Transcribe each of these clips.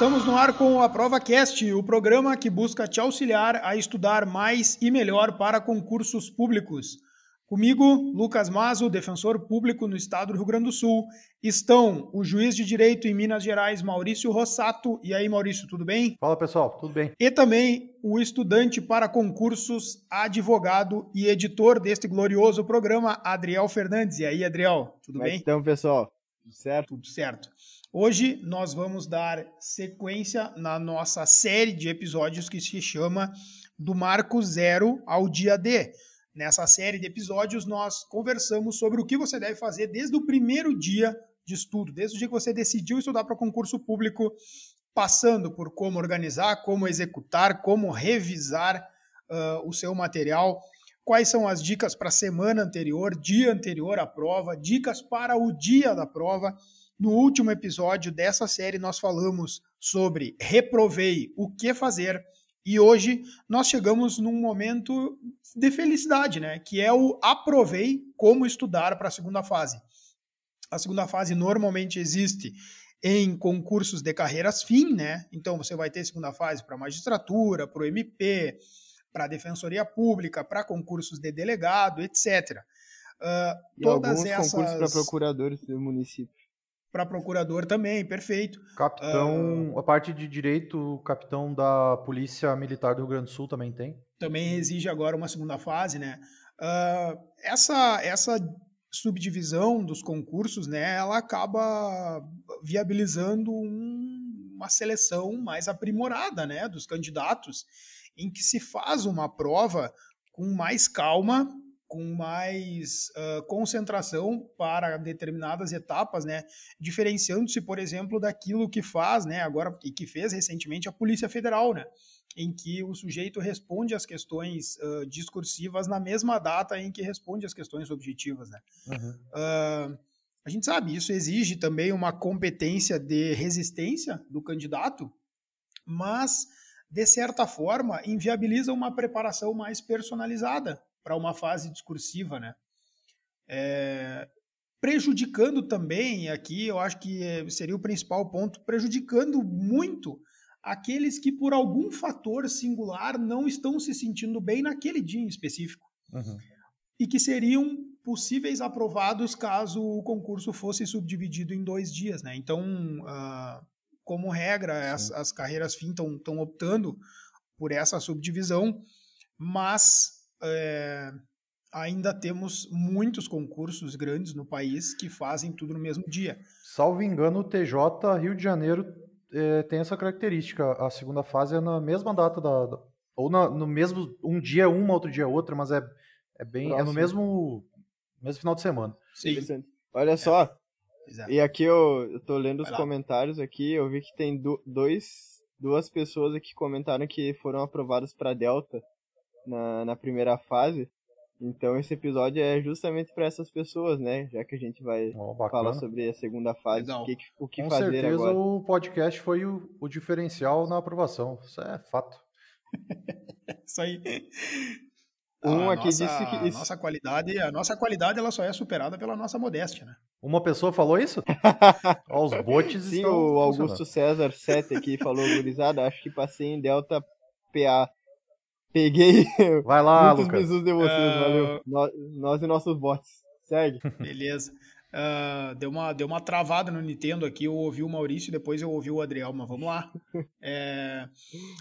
Estamos no ar com a Prova Cast, o programa que busca te auxiliar a estudar mais e melhor para concursos públicos. Comigo, Lucas Mazo, defensor público no estado do Rio Grande do Sul. Estão o juiz de direito em Minas Gerais, Maurício Rossato. E aí, Maurício, tudo bem? Fala pessoal, tudo bem? E também o estudante para concursos, advogado e editor deste glorioso programa, Adriel Fernandes. E aí, Adriel, tudo Como é bem? Então, pessoal, tudo certo? Tudo certo. Hoje nós vamos dar sequência na nossa série de episódios que se chama Do Marco Zero ao Dia D. Nessa série de episódios, nós conversamos sobre o que você deve fazer desde o primeiro dia de estudo, desde o dia que você decidiu estudar para concurso público, passando por como organizar, como executar, como revisar uh, o seu material, quais são as dicas para a semana anterior, dia anterior à prova, dicas para o dia da prova. No último episódio dessa série, nós falamos sobre reprovei, o que fazer. E hoje nós chegamos num momento de felicidade, né? Que é o aprovei como estudar para a segunda fase. A segunda fase normalmente existe em concursos de carreiras fim, né? Então você vai ter segunda fase para magistratura, para o MP, para a defensoria pública, para concursos de delegado, etc. Uh, e todas alguns essas concursos para procuradores do município para procurador também, perfeito. Capitão, uh, a parte de direito, capitão da Polícia Militar do Rio Grande do Sul também tem. Também exige agora uma segunda fase, né? Uh, essa, essa subdivisão dos concursos, né, ela acaba viabilizando um, uma seleção mais aprimorada, né, dos candidatos, em que se faz uma prova com mais calma, com mais uh, concentração para determinadas etapas, né? Diferenciando-se, por exemplo, daquilo que faz, né? Agora e que fez recentemente a Polícia Federal, né? Em que o sujeito responde às questões uh, discursivas na mesma data em que responde às questões objetivas, né? Uhum. Uh, a gente sabe, isso exige também uma competência de resistência do candidato, mas de certa forma inviabiliza uma preparação mais personalizada para uma fase discursiva, né? É, prejudicando também, aqui eu acho que seria o principal ponto, prejudicando muito aqueles que por algum fator singular não estão se sentindo bem naquele dia em específico. Uhum. E que seriam possíveis aprovados caso o concurso fosse subdividido em dois dias, né? Então, uh, como regra, as, as, carreiras fim estão optando por essa subdivisão, mas é, ainda temos muitos concursos grandes no país que fazem tudo no mesmo dia. Salvo engano, o TJ Rio de Janeiro é, tem essa característica. A segunda fase é na mesma data da. da ou na, no mesmo. Um dia uma, outro dia outra, mas é, é bem. Próximo. É no mesmo, mesmo final de semana. Sim. Olha só. É. E aqui eu, eu tô lendo os comentários aqui, eu vi que tem do, dois, duas pessoas aqui que comentaram que foram aprovadas para Delta na, na primeira fase. Então esse episódio é justamente para essas pessoas, né? Já que a gente vai oh, falar sobre a segunda fase, o que, o que Com fazer certeza agora. o podcast foi o, o diferencial na aprovação. Isso é fato. Isso aí. Um a aqui nossa, disse que isso... nossa qualidade, a nossa qualidade ela só é superada pela nossa modéstia, né? Uma pessoa falou isso? Os botes Sim, o Augusto César 7 aqui falou, gurizada, acho que passei em Delta PA. Peguei. Vai lá, Muitos Lucas. bisus de vocês, uh... valeu. Nós, nós, e nossos bots. Segue. Beleza. Uh, deu, uma, deu uma travada no Nintendo aqui. Eu ouvi o Maurício, depois eu ouvi o Adriel, mas vamos lá. É...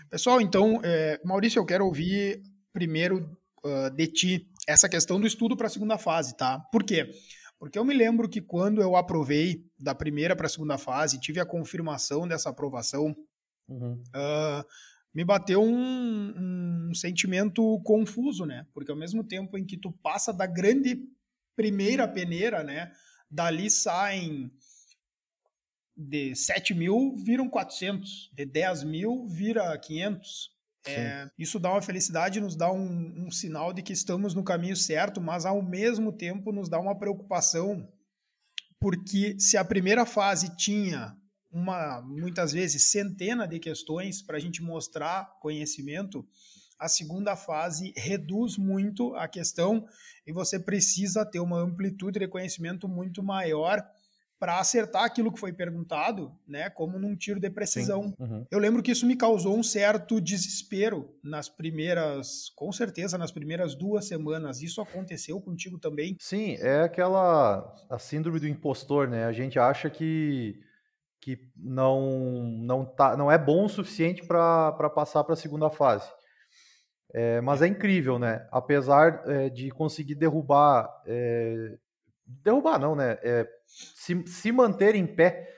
Pessoal, então, é... Maurício, eu quero ouvir primeiro uh, de ti essa questão do estudo para a segunda fase, tá? Por quê? Porque eu me lembro que quando eu aprovei da primeira para a segunda fase, tive a confirmação dessa aprovação. Uhum. Uh, me bateu um, um, sentimento confuso, né? Porque ao mesmo tempo em que tu passa da grande primeira peneira, né? Dali saem de 7 mil viram 400, de 10 mil vira 500. É, isso dá uma felicidade, nos dá um, um sinal de que estamos no caminho certo, mas ao mesmo tempo nos dá uma preocupação, porque se a primeira fase tinha uma, muitas vezes, centena de questões para a gente mostrar conhecimento, a segunda fase reduz muito a questão e você precisa ter uma amplitude de conhecimento muito maior para acertar aquilo que foi perguntado, né, como num tiro de precisão. Uhum. Eu lembro que isso me causou um certo desespero nas primeiras, com certeza, nas primeiras duas semanas. Isso aconteceu contigo também? Sim, é aquela a síndrome do impostor, né? A gente acha que que não não tá, não é bom o suficiente para passar para a segunda fase. É, mas é incrível, né? Apesar é, de conseguir derrubar é, derrubar não, né? É, se, se manter em pé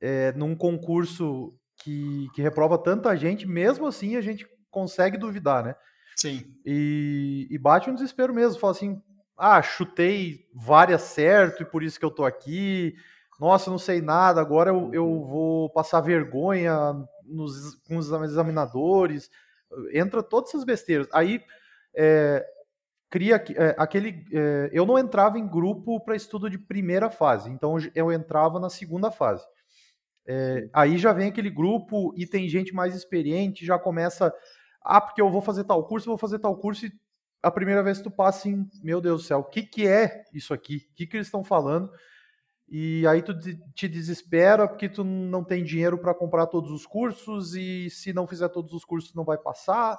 é, num concurso que, que reprova tanta gente, mesmo assim a gente consegue duvidar, né? Sim. E, e bate um desespero mesmo, fala assim, ah, chutei várias certo e por isso que eu tô aqui, nossa, não sei nada, agora eu, eu uhum. vou passar vergonha nos, com os examinadores, entra todas essas besteiras. Aí, é, cria é, aquele. É, eu não entrava em grupo para estudo de primeira fase, então eu entrava na segunda fase. É, aí já vem aquele grupo e tem gente mais experiente, já começa. Ah, porque eu vou fazer tal curso, vou fazer tal curso, e a primeira vez que tu passa assim, meu Deus do céu, o que, que é isso aqui? O que, que eles estão falando? E aí tu te desespera porque tu não tem dinheiro para comprar todos os cursos e se não fizer todos os cursos não vai passar.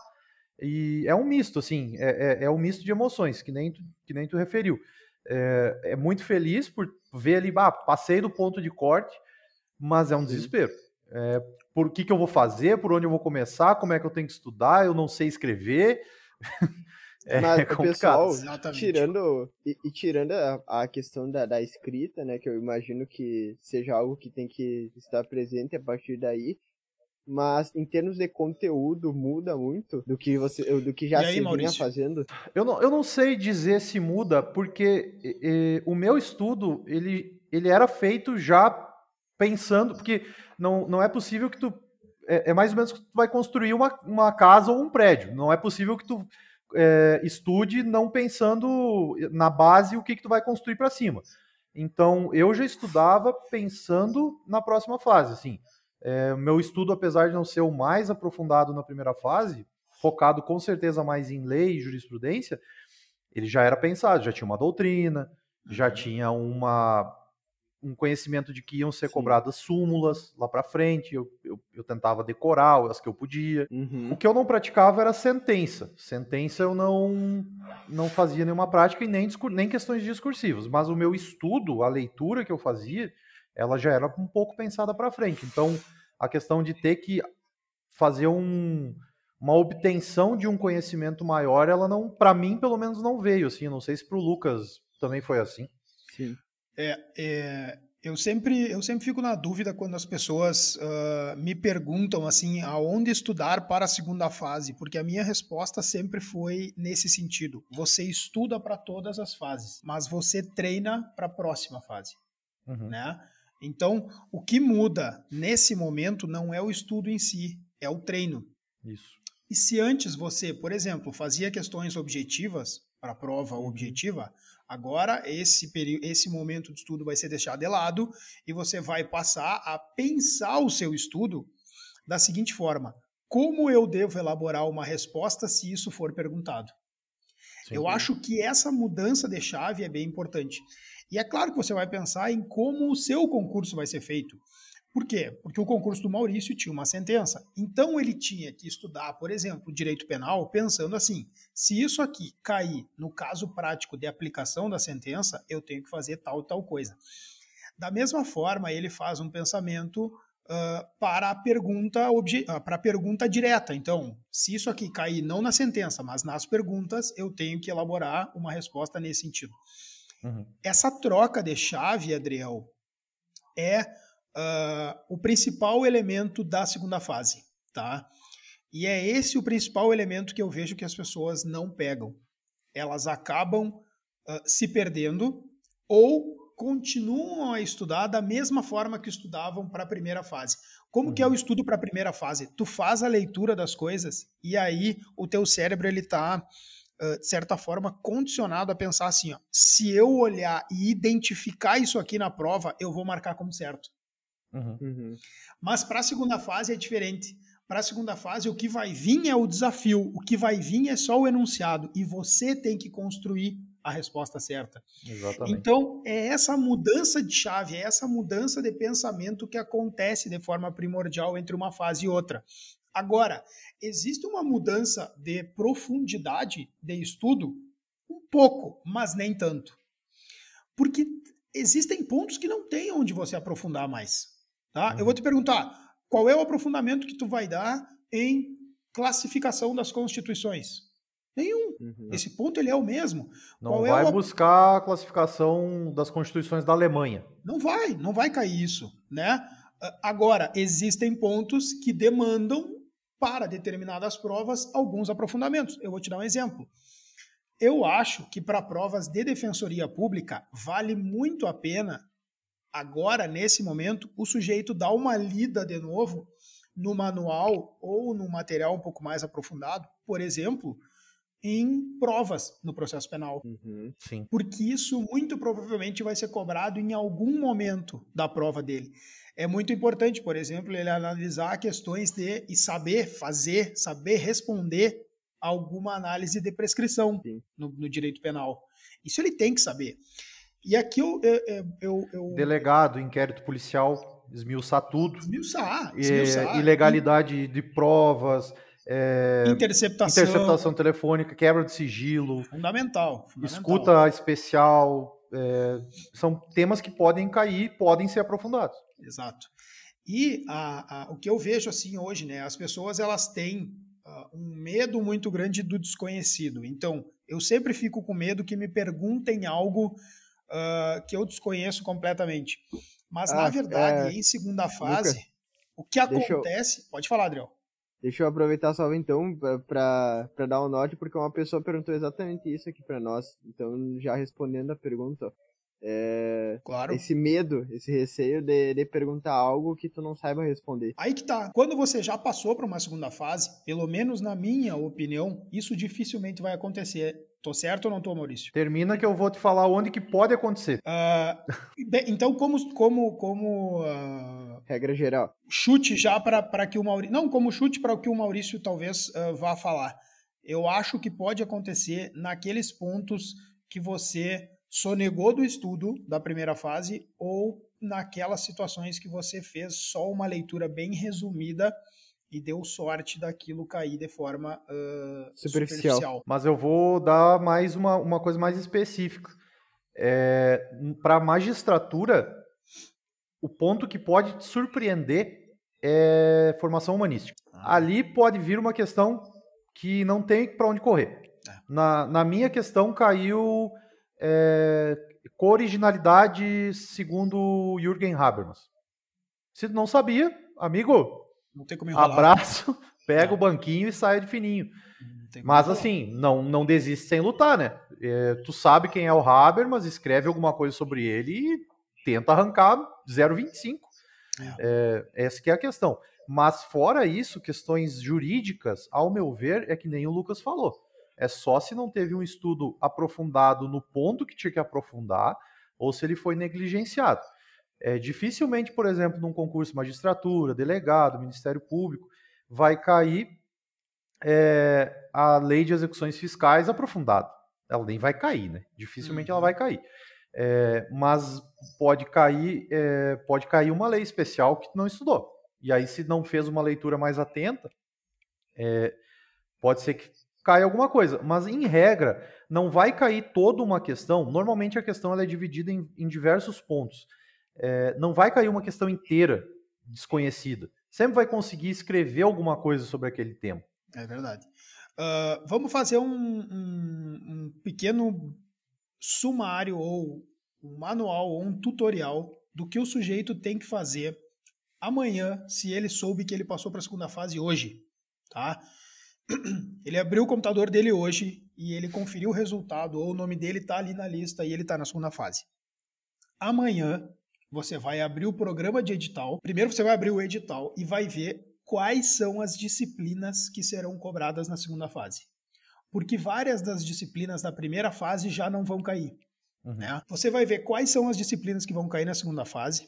E é um misto, assim, é, é, é um misto de emoções, que nem tu, que nem tu referiu. É, é muito feliz por ver ali, ah, passei do ponto de corte, mas é um desespero. É, por que, que eu vou fazer, por onde eu vou começar, como é que eu tenho que estudar, eu não sei escrever. é, mas, complicado. Pessoal, tirando, e, e tirando a, a questão da, da, escrita, né, que eu imagino que seja algo que tem que estar presente a partir daí, mas em termos de conteúdo muda muito do que você do que já aí, se Maurício? vinha fazendo. Eu não, eu não sei dizer se muda porque e, o meu estudo ele, ele era feito já pensando porque não, não é possível que tu é, é mais ou menos que tu vai construir uma, uma casa ou um prédio. Não é possível que tu é, estude não pensando na base o que, que tu vai construir para cima. Então eu já estudava pensando na próxima fase, assim. É, meu estudo, apesar de não ser o mais aprofundado na primeira fase, focado com certeza mais em lei e jurisprudência, ele já era pensado, já tinha uma doutrina, já uhum. tinha uma, um conhecimento de que iam ser Sim. cobradas súmulas lá para frente, eu, eu, eu, tentava decorar as que eu podia. Uhum. O que eu não praticava era sentença. Sentença eu não, não fazia nenhuma prática e nem, nem questões discursivas, mas o meu estudo, a leitura que eu fazia, ela já era um pouco pensada para frente. Então, a questão de ter que fazer um, uma obtenção de um conhecimento maior, ela não, para mim, pelo menos, não veio. Assim, não sei se para o Lucas também foi assim. Sim. É, é, eu sempre eu sempre fico na dúvida quando as pessoas uh, me perguntam assim aonde estudar para a segunda fase, porque a minha resposta sempre foi nesse sentido: você estuda para todas as fases, mas você treina para a próxima fase, uhum. né? Então, o que muda nesse momento não é o estudo em si, é o treino. Isso. E se antes você, por exemplo, fazia questões objetivas para a prova uhum. objetiva, agora esse período, esse momento de estudo vai ser deixado de lado e você vai passar a pensar o seu estudo da seguinte forma: como eu devo elaborar uma resposta se isso for perguntado? Sim, eu acho que essa mudança de chave é bem importante. E é claro que você vai pensar em como o seu concurso vai ser feito. Por quê? Porque o concurso do Maurício tinha uma sentença. Então ele tinha que estudar, por exemplo, direito penal, pensando assim: se isso aqui cair no caso prático de aplicação da sentença, eu tenho que fazer tal e tal coisa. Da mesma forma, ele faz um pensamento uh, para a pergunta uh, para a pergunta direta. Então, se isso aqui cair não na sentença, mas nas perguntas, eu tenho que elaborar uma resposta nesse sentido. Uhum. Essa troca de chave, Adriel, é uh, o principal elemento da segunda fase, tá? E é esse o principal elemento que eu vejo que as pessoas não pegam. Elas acabam uh, se perdendo ou continuam a estudar da mesma forma que estudavam para a primeira fase. Como uhum. que é o uhum. estudo para a primeira fase? Tu faz a leitura das coisas e aí o teu cérebro ele está de certa forma, condicionado a pensar assim: ó, se eu olhar e identificar isso aqui na prova, eu vou marcar como certo. Uhum. Uhum. Mas para a segunda fase é diferente. Para a segunda fase, o que vai vir é o desafio, o que vai vir é só o enunciado, e você tem que construir a resposta certa. Exatamente. Então, é essa mudança de chave, é essa mudança de pensamento que acontece de forma primordial entre uma fase e outra. Agora, existe uma mudança de profundidade de estudo? Um pouco, mas nem tanto. Porque existem pontos que não tem onde você aprofundar mais. Tá? Uhum. Eu vou te perguntar, qual é o aprofundamento que tu vai dar em classificação das constituições? Nenhum. Uhum. Esse ponto ele é o mesmo. Não Qual é vai é o... buscar a classificação das constituições da Alemanha. Não vai, não vai cair isso, né? Agora, existem pontos que demandam para determinadas provas alguns aprofundamentos. Eu vou te dar um exemplo. Eu acho que para provas de defensoria pública vale muito a pena agora nesse momento o sujeito dar uma lida de novo no manual ou no material um pouco mais aprofundado, por exemplo, em provas no processo penal. Uhum, sim. Porque isso muito provavelmente vai ser cobrado em algum momento da prova dele. É muito importante, por exemplo, ele analisar questões de e saber fazer, saber responder alguma análise de prescrição no, no, direito penal. Isso ele tem que saber. E aqui eu, eu, eu, eu... Delegado, inquérito policial, esmiuçar tudo. Esmiuçar, esmiuçar. É, ilegalidade de provas, é, interceptação. interceptação telefônica, quebra de sigilo. Fundamental. fundamental. Escuta especial. É, são temas que podem cair, podem ser aprofundados. Exato. E a, a, o que eu vejo assim hoje, né, as pessoas elas têm uh, um medo muito grande do desconhecido. Então, eu sempre fico com medo que me perguntem algo uh, que eu desconheço completamente. Mas, ah, na verdade, é... em segunda fase, Luca, o que acontece. Eu... Pode falar, Adriel. Deixa eu aproveitar só então para dar um note, porque uma pessoa perguntou exatamente isso aqui para nós. Então, já respondendo a pergunta, é, claro. Esse medo, esse receio de, de perguntar algo que tu não saiba responder. Aí que tá. Quando você já passou para uma segunda fase, pelo menos na minha opinião, isso dificilmente vai acontecer. Tô certo ou não tô, Maurício? Termina que eu vou te falar onde que pode acontecer. Uh, bem, então, como, como, como uh regra geral. Chute já para que o Maurício. Não, como chute para o que o Maurício talvez uh, vá falar. Eu acho que pode acontecer naqueles pontos que você sonegou do estudo da primeira fase ou naquelas situações que você fez só uma leitura bem resumida e deu sorte daquilo cair de forma uh, superficial. superficial. Mas eu vou dar mais uma, uma coisa mais específica. É, para magistratura, o ponto que pode te surpreender é formação humanística. Ah. Ali pode vir uma questão que não tem para onde correr. É. Na, na minha questão caiu é, originalidade segundo Jürgen Habermas. Se não sabia, amigo, não tem como abraço, pega é. o banquinho e sai de fininho. Mas assim, não, não desiste sem lutar, né? É, tu sabe quem é o Habermas, escreve alguma coisa sobre ele e tenta arrancar 0,25. É. É, essa que é a questão. Mas fora isso, questões jurídicas, ao meu ver, é que nem o Lucas falou. É só se não teve um estudo aprofundado no ponto que tinha que aprofundar, ou se ele foi negligenciado. É, dificilmente, por exemplo, num concurso de magistratura, delegado, Ministério Público, vai cair é, a lei de execuções fiscais aprofundada. Ela nem vai cair, né? Dificilmente uhum. ela vai cair. É, mas pode cair, é, pode cair uma lei especial que não estudou. E aí, se não fez uma leitura mais atenta, é, pode ser que caia alguma coisa. Mas, em regra, não vai cair toda uma questão. Normalmente, a questão é dividida em, em diversos pontos. É, não vai cair uma questão inteira desconhecida. Sempre vai conseguir escrever alguma coisa sobre aquele tema. É verdade. Uh, vamos fazer um, um, um pequeno sumário ou um manual ou um tutorial do que o sujeito tem que fazer amanhã se ele soube que ele passou para a segunda fase hoje, tá? Ele abriu o computador dele hoje e ele conferiu o resultado ou o nome dele está ali na lista e ele está na segunda fase. Amanhã você vai abrir o programa de edital. Primeiro você vai abrir o edital e vai ver quais são as disciplinas que serão cobradas na segunda fase porque várias das disciplinas da primeira fase já não vão cair. Uhum. Né? Você vai ver quais são as disciplinas que vão cair na segunda fase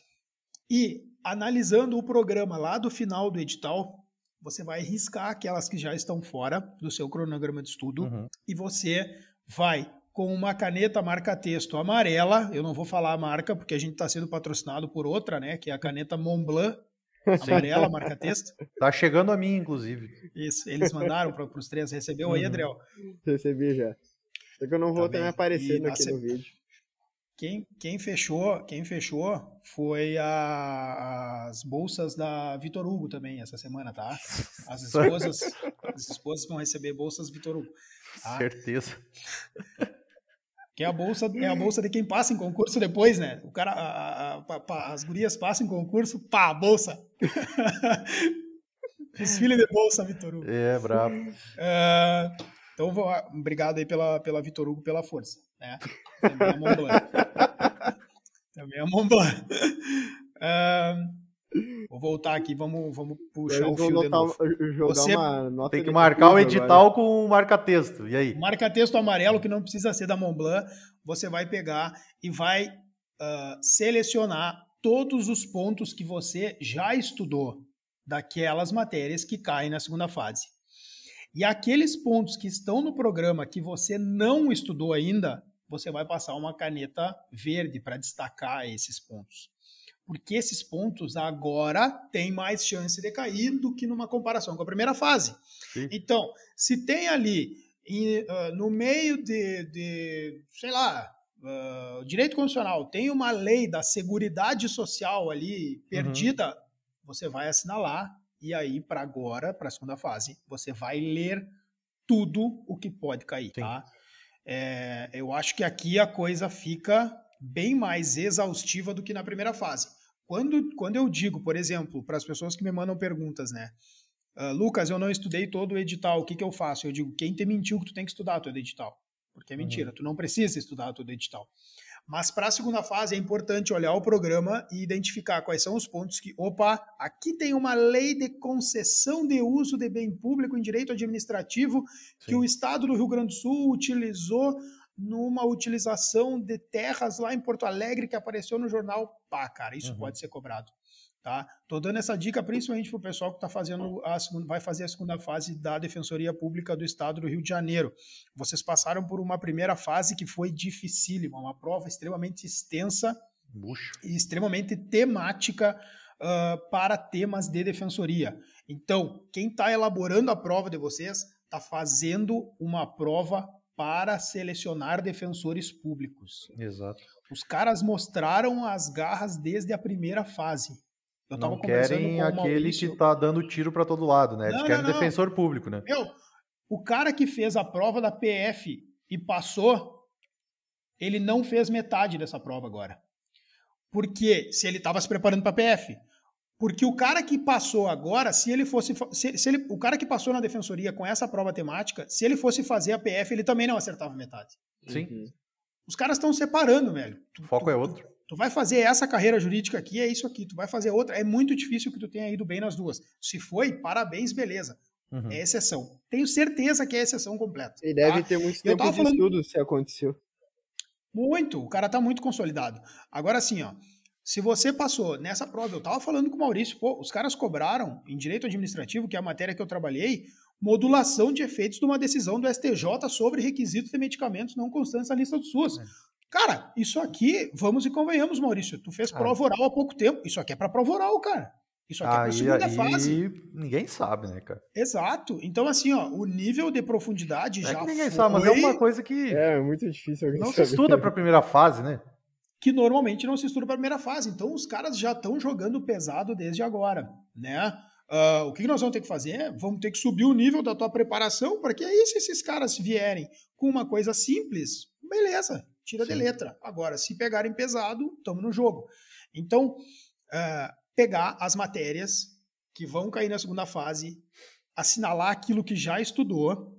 e, analisando o programa lá do final do edital, você vai riscar aquelas que já estão fora do seu cronograma de estudo uhum. e você vai com uma caneta marca-texto amarela. Eu não vou falar a marca, porque a gente está sendo patrocinado por outra, né? Que é a caneta Montblanc amarela, marca-texto. Tá chegando a mim, inclusive. Isso, eles mandaram para os três. Recebeu uhum. aí, Adriel? Recebi já. Só que eu não vou tá também aparecendo aqui no vídeo. Quem, quem, fechou, quem fechou foi a, as bolsas da Vitor Hugo também essa semana, tá? As esposas, as esposas vão receber bolsas Vitor Hugo. Tá? Certeza. Que é a bolsa, é a bolsa de quem passa em concurso depois, né? O cara, a, a, a, as gurias passam em concurso, pá, bolsa. Desfile de bolsa, Vitor Hugo. É, bravo. Uh, então, vou, obrigado aí pela, pela Vitor Hugo pela força. Né? Também é Mont Blanc. Também é Mont Blanc. Uh, vou voltar aqui, vamos, vamos puxar o fio de novo. Você tem que marcar o edital agora. com o marca-texto. E aí? Marca-texto amarelo, que não precisa ser da Mont Blanc, você vai pegar e vai uh, selecionar todos os pontos que você já estudou daquelas matérias que caem na segunda fase. E aqueles pontos que estão no programa que você não estudou ainda, você vai passar uma caneta verde para destacar esses pontos. Porque esses pontos agora têm mais chance de cair do que numa comparação com a primeira fase. Sim. Então, se tem ali uh, no meio de, de sei lá, uh, direito constitucional, tem uma lei da seguridade social ali perdida, uhum. você vai assinalar e aí, para agora, para a segunda fase, você vai ler tudo o que pode cair, Sim. tá? É, eu acho que aqui a coisa fica bem mais exaustiva do que na primeira fase. Quando, quando eu digo, por exemplo, para as pessoas que me mandam perguntas, né? Uh, Lucas, eu não estudei todo o edital, o que, que eu faço? Eu digo, quem te mentiu que tu tem que estudar todo o edital? Porque é mentira, uhum. tu não precisa estudar todo o edital. Mas para a segunda fase é importante olhar o programa e identificar quais são os pontos que, opa, aqui tem uma lei de concessão de uso de bem público em direito administrativo Sim. que o Estado do Rio Grande do Sul utilizou numa utilização de terras lá em Porto Alegre que apareceu no jornal. Pá, cara, isso uhum. pode ser cobrado. Tá? Tô dando essa dica principalmente para o pessoal que está fazendo a segunda, vai fazer a segunda fase da Defensoria Pública do Estado do Rio de Janeiro. Vocês passaram por uma primeira fase que foi dificílima, uma prova extremamente extensa Buxa. e extremamente temática uh, para temas de defensoria. Então, quem está elaborando a prova de vocês está fazendo uma prova para selecionar defensores públicos. Exato. Os caras mostraram as garras desde a primeira fase. Eu não querem aquele que está dando tiro para todo lado, né? Eles não, querem não, defensor público, né? Meu, o cara que fez a prova da PF e passou, ele não fez metade dessa prova agora. Porque se ele estava se preparando para a PF, porque o cara que passou agora, se ele fosse. Se, se ele, o cara que passou na defensoria com essa prova temática, se ele fosse fazer a PF, ele também não acertava metade. Sim. Uhum. Os caras estão separando, velho. O foco tu, é outro. Tu vai fazer essa carreira jurídica aqui, é isso aqui. Tu vai fazer outra. É muito difícil que tu tenha ido bem nas duas. Se foi, parabéns, beleza. Uhum. É exceção. Tenho certeza que é exceção completa. E deve tá? ter muito tempo de falando... estudo se aconteceu. Muito. O cara tá muito consolidado. Agora, assim, ó. Se você passou nessa prova, eu tava falando com o Maurício, pô, os caras cobraram em direito administrativo, que é a matéria que eu trabalhei, modulação de efeitos de uma decisão do STJ sobre requisitos de medicamentos não constantes na lista do SUS. É. Cara, isso aqui, vamos e convenhamos, Maurício. Tu fez prova oral há pouco tempo. Isso aqui é para prova oral, cara. Isso aqui aí, é para segunda aí, fase. Ninguém sabe, né, cara? Exato. Então, assim, ó, o nível de profundidade é já. Que ninguém foi... sabe, mas é uma coisa que. É, é muito difícil. Não saber. se estuda para a primeira fase, né? Que normalmente não se estuda para a primeira fase. Então, os caras já estão jogando pesado desde agora, né? Uh, o que nós vamos ter que fazer? Vamos ter que subir o nível da tua preparação para que aí, se esses caras vierem com uma coisa simples, beleza, tira Sim. de letra. Agora, se pegarem pesado, estamos no jogo. Então, uh, pegar as matérias que vão cair na segunda fase, assinalar aquilo que já estudou,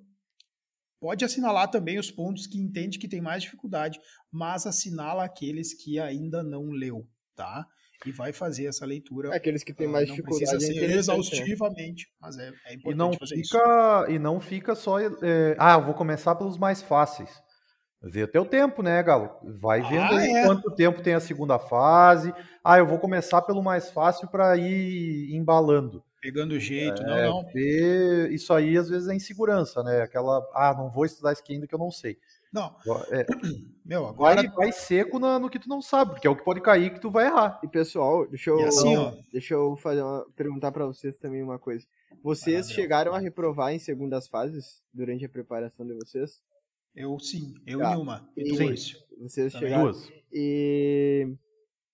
pode assinalar também os pontos que entende que tem mais dificuldade, mas assinala aqueles que ainda não leu, tá? E vai fazer essa leitura. É aqueles que têm mais não dificuldade. Precisa ser é exaustivamente, mas é, é importante e não fazer fica, isso. E não fica só. É, ah, eu vou começar pelos mais fáceis. Vê o teu tempo, né, Galo? Vai ah, vendo ah, é. quanto tempo tem a segunda fase. Ah, eu vou começar pelo mais fácil para ir embalando. Pegando jeito, é, não, não. Isso aí às vezes é insegurança, né? Aquela, ah, não vou estudar isso aqui ainda que eu não sei. Não. É, Meu, agora... vai, vai seco no, no, que tu não sabe, porque é o que pode cair que tu vai errar. E pessoal, deixa eu, assim, deixa eu fazer uma, perguntar para vocês também uma coisa. Vocês ah, chegaram a reprovar em segundas fases durante a preparação de vocês? Eu sim, eu tá. e uma. E tu, sim. Vocês Também. chegaram. Duas. E,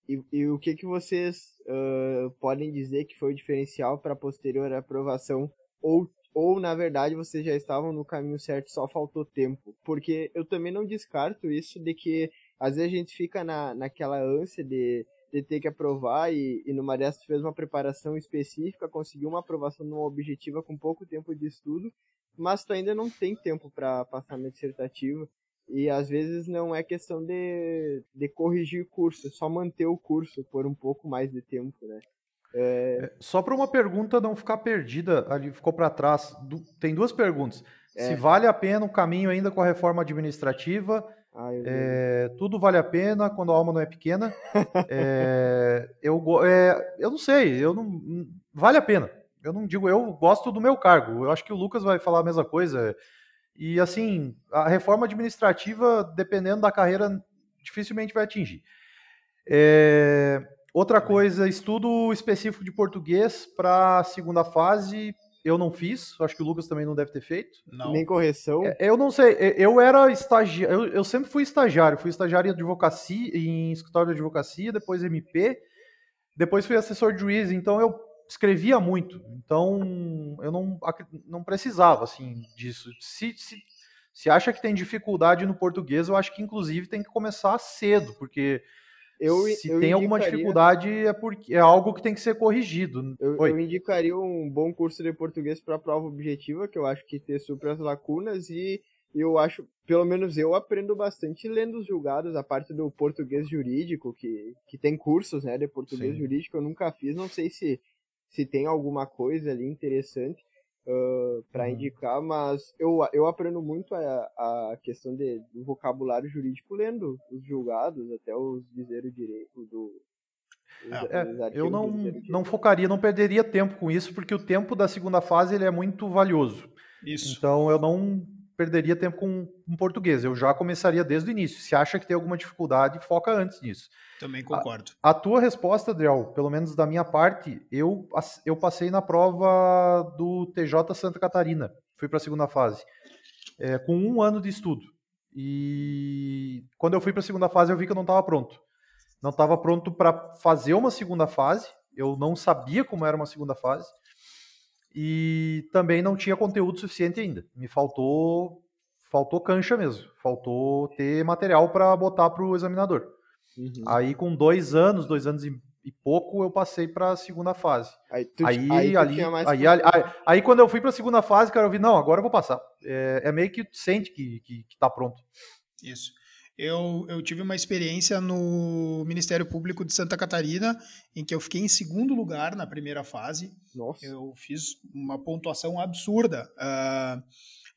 e, e, o que, que vocês uh, podem dizer que foi o diferencial para a posterior aprovação? Ou, ou, na verdade, vocês já estavam no caminho certo, só faltou tempo? Porque eu também não descarto isso de que às vezes a gente fica na, naquela ânsia de, de ter que aprovar e, e numa dessas fez uma preparação específica, conseguiu uma aprovação numa objetiva com pouco tempo de estudo mas tu ainda não tem tempo para passar na dissertativa. E às vezes não é questão de, de corrigir o curso, é só manter o curso por um pouco mais de tempo, né? É... É, só para uma pergunta não ficar perdida, ali ficou para trás. Do, tem duas perguntas. É. Se vale a pena o caminho ainda com a reforma administrativa? Ah, é, tudo vale a pena quando a alma não é pequena. É, eu, é, eu não sei, eu não, vale a pena eu não digo, eu gosto do meu cargo. Eu acho que o Lucas vai falar a mesma coisa. E assim, a reforma administrativa, dependendo da carreira, dificilmente vai atingir. É... Outra coisa, estudo específico de português para a segunda fase, eu não fiz, acho que o Lucas também não deve ter feito. Não. Nem correção. É, eu não sei, eu era estagiário, eu, eu, sempre fui estagiário, fui estagiário em advocacia, em escritório de advocacia, depois MP, depois fui assessor de juiz, então eu escrevia muito, então eu não, não precisava assim disso. Se, se, se acha que tem dificuldade no português, eu acho que inclusive tem que começar cedo, porque eu, se eu tem alguma dificuldade é porque é algo que tem que ser corrigido. Eu, eu indicaria um bom curso de português para a prova objetiva, que eu acho que tem super as lacunas e eu acho, pelo menos eu aprendo bastante lendo os julgados, a parte do português jurídico, que, que tem cursos, né, de português Sim. jurídico, eu nunca fiz, não sei se se tem alguma coisa ali interessante uh, para uhum. indicar, mas eu, eu aprendo muito a, a questão de, do vocabulário jurídico lendo os julgados, até os dizer o direito do. É, eu não, não focaria, não perderia tempo com isso, porque o tempo da segunda fase ele é muito valioso. Isso. Então eu não perderia tempo com, com português. Eu já começaria desde o início. Se acha que tem alguma dificuldade, foca antes nisso. Também concordo. A, a tua resposta, Adriel, pelo menos da minha parte, eu, eu passei na prova do TJ Santa Catarina. Fui para a segunda fase. É, com um ano de estudo. E quando eu fui para a segunda fase, eu vi que eu não estava pronto. Não estava pronto para fazer uma segunda fase. Eu não sabia como era uma segunda fase e também não tinha conteúdo suficiente ainda. Me faltou faltou cancha mesmo, faltou ter material para botar para o examinador. Uhum. Aí com dois anos, dois anos e, e pouco, eu passei para a segunda fase. Aí, tu, aí, aí, ali, aí, aí, aí, quando eu fui para a segunda fase, cara, eu vi, não, agora eu vou passar. É, é meio que sente que, que, que tá pronto. Isso. Eu, eu tive uma experiência no Ministério Público de Santa Catarina, em que eu fiquei em segundo lugar na primeira fase. Nossa. Eu fiz uma pontuação absurda. Uh,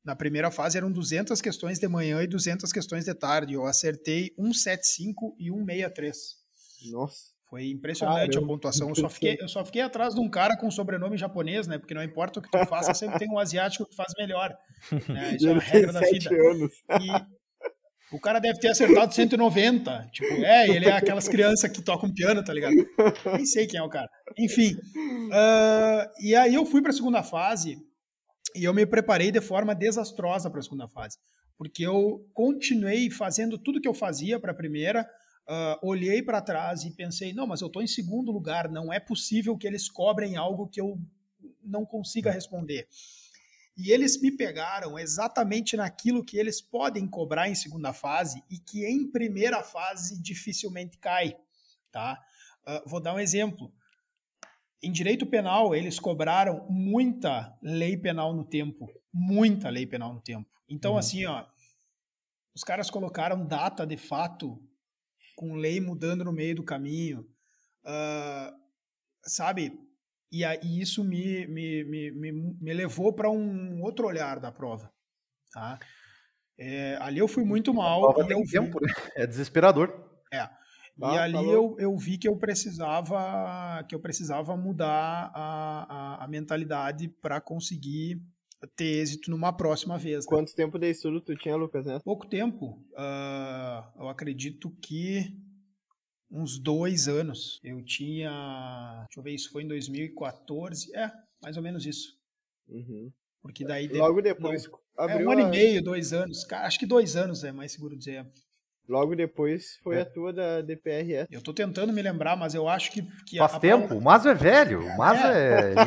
na primeira fase eram 200 questões de manhã e 200 questões de tarde. Eu acertei 175 e 163. Nossa. Foi impressionante Caramba. a pontuação. Eu só, fiquei, eu só fiquei atrás de um cara com sobrenome japonês, né? Porque não importa o que tu faça, sempre tem um asiático que faz melhor. Né? Isso é uma regra da vida. Anos. E, o cara deve ter acertado 190. Tipo, é, ele é aquelas crianças que tocam piano, tá ligado? Nem sei quem é o cara. Enfim. Uh, e aí eu fui para a segunda fase e eu me preparei de forma desastrosa para a segunda fase. Porque eu continuei fazendo tudo que eu fazia para a primeira, uh, olhei para trás e pensei: não, mas eu estou em segundo lugar, não é possível que eles cobrem algo que eu não consiga responder. E eles me pegaram exatamente naquilo que eles podem cobrar em segunda fase e que em primeira fase dificilmente cai. Tá? Uh, vou dar um exemplo. Em direito penal, eles cobraram muita lei penal no tempo. Muita lei penal no tempo. Então, uhum. assim, ó, os caras colocaram data de fato com lei mudando no meio do caminho. Uh, sabe? E, e isso me, me, me, me, me levou para um outro olhar da prova. Tá? É, ali eu fui muito mal. A prova tempo, né? É desesperador. É. Ah, e ali eu, eu vi que eu precisava que eu precisava mudar a, a, a mentalidade para conseguir ter êxito numa próxima vez. Né? Quanto tempo de estudo tu tinha, Lucas? Né? Pouco tempo. Uh, eu acredito que uns dois anos. Eu tinha. Deixa eu ver, isso foi em 2014. É, mais ou menos isso. Uhum. Porque daí. Logo depois. Não, é um ano a... e meio, dois anos. Acho que dois anos é mais seguro dizer. Logo depois foi é. a tua da DPRS. Eu tô tentando me lembrar, mas eu acho que. que Faz tempo, o Mazo é velho, o Mazo é, é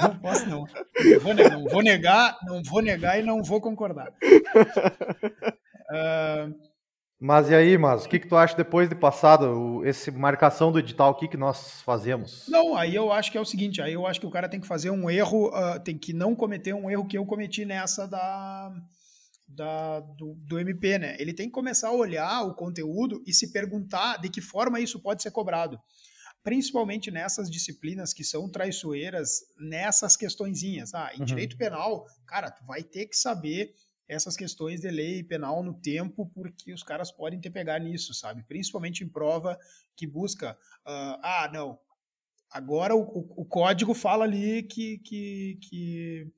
Não posso, não. Não vou, negar, não vou negar, não vou negar e não vou concordar. Uh, mas e aí, mas o que, que tu acha depois de passado esse marcação do edital, o que, que nós fazemos? Não, aí eu acho que é o seguinte, aí eu acho que o cara tem que fazer um erro, uh, tem que não cometer um erro que eu cometi nessa da, da do, do MP, né? Ele tem que começar a olhar o conteúdo e se perguntar de que forma isso pode ser cobrado principalmente nessas disciplinas que são traiçoeiras, nessas questõezinhas. Ah, em uhum. direito penal, cara, tu vai ter que saber essas questões de lei penal no tempo, porque os caras podem ter pegar nisso, sabe? Principalmente em prova que busca, uh, ah, não, agora o, o, o, código fala ali que, que, que,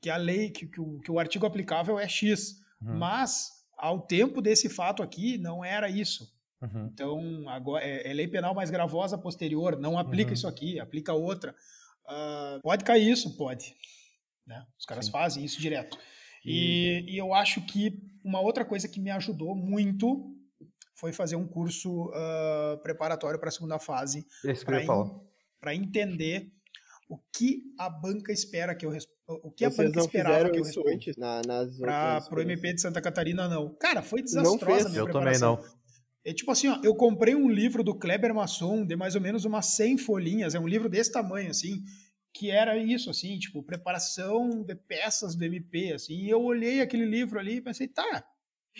que a lei, que, que, o, que o artigo aplicável é X, uhum. mas ao tempo desse fato aqui não era isso. Uhum. Então, agora é, é, lei penal mais gravosa posterior, não aplica uhum. isso aqui, aplica outra. Uh, pode cair isso? Pode. Né? Os caras Sim. fazem isso direto. E, e, eu acho que uma outra coisa que me ajudou muito foi fazer um curso uh, preparatório para a segunda fase. Para entender o que a banca espera que eu o que Vocês a banca esperava que eu responda. Na, para o MP de Santa Catarina não. Cara, foi desastrosa eu preparação. também não. É tipo assim, ó, eu comprei um livro do Kleber Masson de mais ou menos umas 100 folhinhas, é um livro desse tamanho assim, que era isso, assim, tipo, preparação de peças do MP, assim, e eu olhei aquele livro ali e pensei, tá,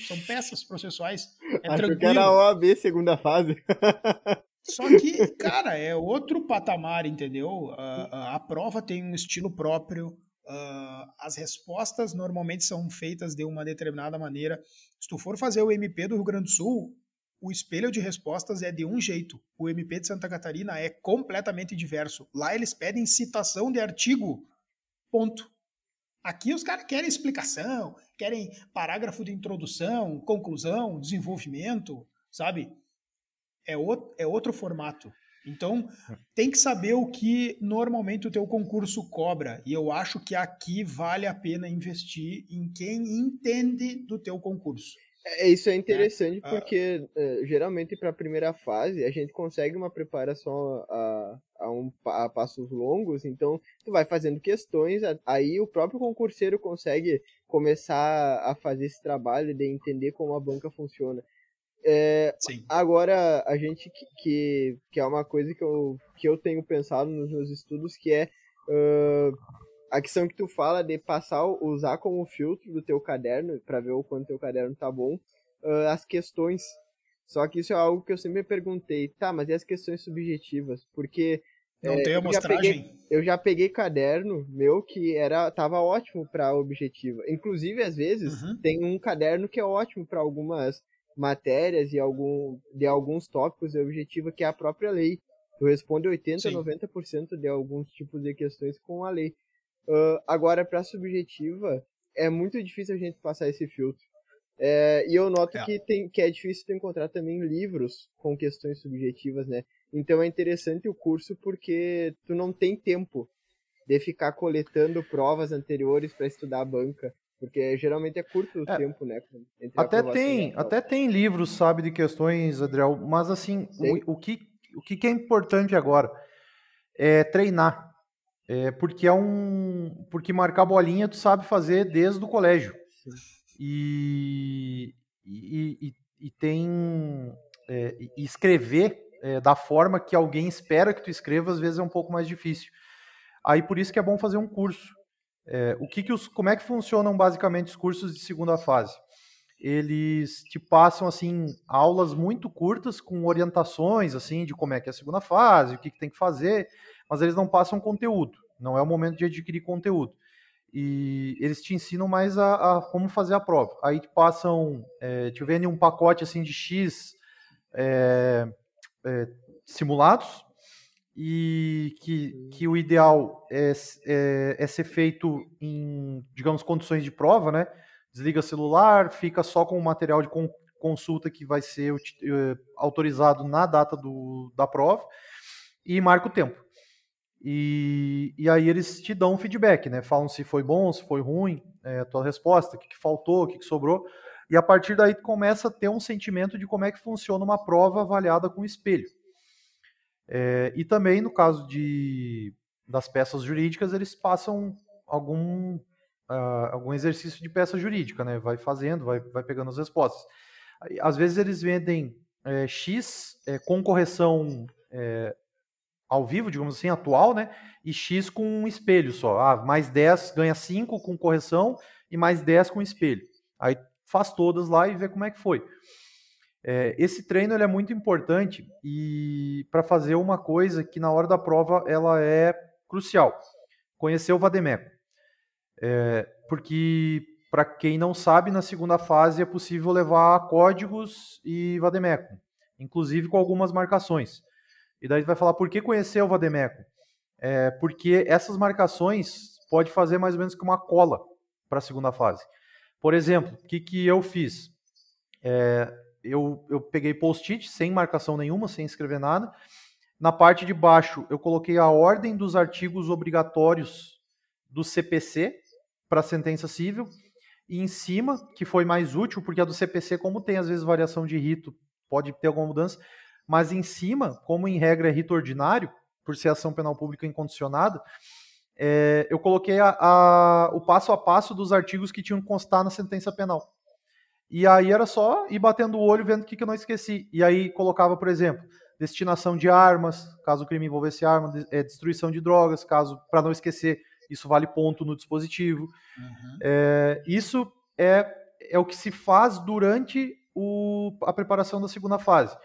são peças processuais, é Acho tranquilo. que era a OAB segunda fase. Só que, cara, é outro patamar, entendeu? A, a, a prova tem um estilo próprio, uh, as respostas normalmente são feitas de uma determinada maneira. Se tu for fazer o MP do Rio Grande do Sul, o espelho de respostas é de um jeito. O MP de Santa Catarina é completamente diverso. Lá eles pedem citação de artigo. Ponto. Aqui os caras querem explicação, querem parágrafo de introdução, conclusão, desenvolvimento, sabe? É outro, é outro formato. Então, tem que saber o que normalmente o teu concurso cobra. E eu acho que aqui vale a pena investir em quem entende do teu concurso. É, isso é interessante é. porque uh, geralmente para a primeira fase a gente consegue uma preparação a, a, um, a passos longos, então tu vai fazendo questões, aí o próprio concurseiro consegue começar a fazer esse trabalho de entender como a banca funciona. É, agora, a gente que, que, que, é uma coisa que eu, que eu tenho pensado nos meus estudos, que é uh, a questão que tu fala de passar, usar como filtro do teu caderno, para ver o quanto teu caderno tá bom, uh, as questões. Só que isso é algo que eu sempre me perguntei, tá, mas e as questões subjetivas? Porque não é, tem amostragem. Eu já, peguei, eu já peguei caderno meu que era tava ótimo para objetiva. Inclusive, às vezes, uhum. tem um caderno que é ótimo para algumas matérias e algum, de alguns tópicos de objetiva, que é a própria lei. Tu responde 80, Sim. 90% de alguns tipos de questões com a lei. Uh, agora, para subjetiva, é muito difícil a gente passar esse filtro. É, e eu noto é. que, tem, que é difícil tu encontrar também livros com questões subjetivas, né? Então é interessante o curso porque tu não tem tempo de ficar coletando provas anteriores para estudar a banca. Porque geralmente é curto o é, tempo, né? até tem, até tem livros, sabe, de questões, Adriel, mas assim, o, o, que, o que é importante agora é treinar. É, porque é um. Porque marcar bolinha tu sabe fazer desde o colégio. E, e, e, e, tem. É, e escrever é, da forma que alguém espera que tu escreva, às vezes é um pouco mais difícil. Aí por isso que é bom fazer um curso. É, o que que os, como é que funcionam basicamente os cursos de segunda fase? Eles te passam assim aulas muito curtas com orientações assim de como é que é a segunda fase, o que, que tem que fazer mas eles não passam conteúdo. Não é o momento de adquirir conteúdo. E eles te ensinam mais a, a como fazer a prova. Aí te passam, é, te vendem um pacote assim de X é, é, simulados e que, que o ideal é, é, é, ser feito em, digamos, condições de prova, né? Desliga celular, fica só com o material de consulta que vai ser eh, autorizado na data do, da prova e marca o tempo. E, e aí eles te dão um feedback, né? Falam se foi bom, se foi ruim, é, a tua resposta, o que, que faltou, o que, que sobrou. E a partir daí tu começa a ter um sentimento de como é que funciona uma prova avaliada com espelho. É, e também no caso de, das peças jurídicas, eles passam algum, uh, algum exercício de peça jurídica, né? Vai fazendo, vai, vai pegando as respostas. Às vezes eles vendem é, X é, com correção ao vivo, digamos assim, atual, né? E X com um espelho só. Ah, mais 10 ganha 5 com correção e mais 10 com espelho. Aí faz todas lá e vê como é que foi. É, esse treino ele é muito importante e para fazer uma coisa que na hora da prova ela é crucial, conhecer o Vademeco. É, porque para quem não sabe, na segunda fase é possível levar códigos e Vademeco, inclusive com algumas marcações. E daí vai falar por que conhecer o Vademeco? É, porque essas marcações pode fazer mais ou menos que uma cola para a segunda fase. Por exemplo, o que, que eu fiz? É, eu, eu peguei post-it sem marcação nenhuma, sem escrever nada. Na parte de baixo, eu coloquei a ordem dos artigos obrigatórios do CPC para sentença civil. E em cima, que foi mais útil, porque a do CPC, como tem às vezes variação de rito, pode ter alguma mudança, mas em cima, como em regra é rito ordinário, por ser ação penal pública incondicionada, é, eu coloquei a, a, o passo a passo dos artigos que tinham que constar na sentença penal. E aí era só ir batendo o olho, vendo o que, que eu não esqueci. E aí colocava, por exemplo, destinação de armas, caso o crime envolvesse arma, é, destruição de drogas, caso, para não esquecer, isso vale ponto no dispositivo. Uhum. É, isso é, é o que se faz durante o, a preparação da segunda fase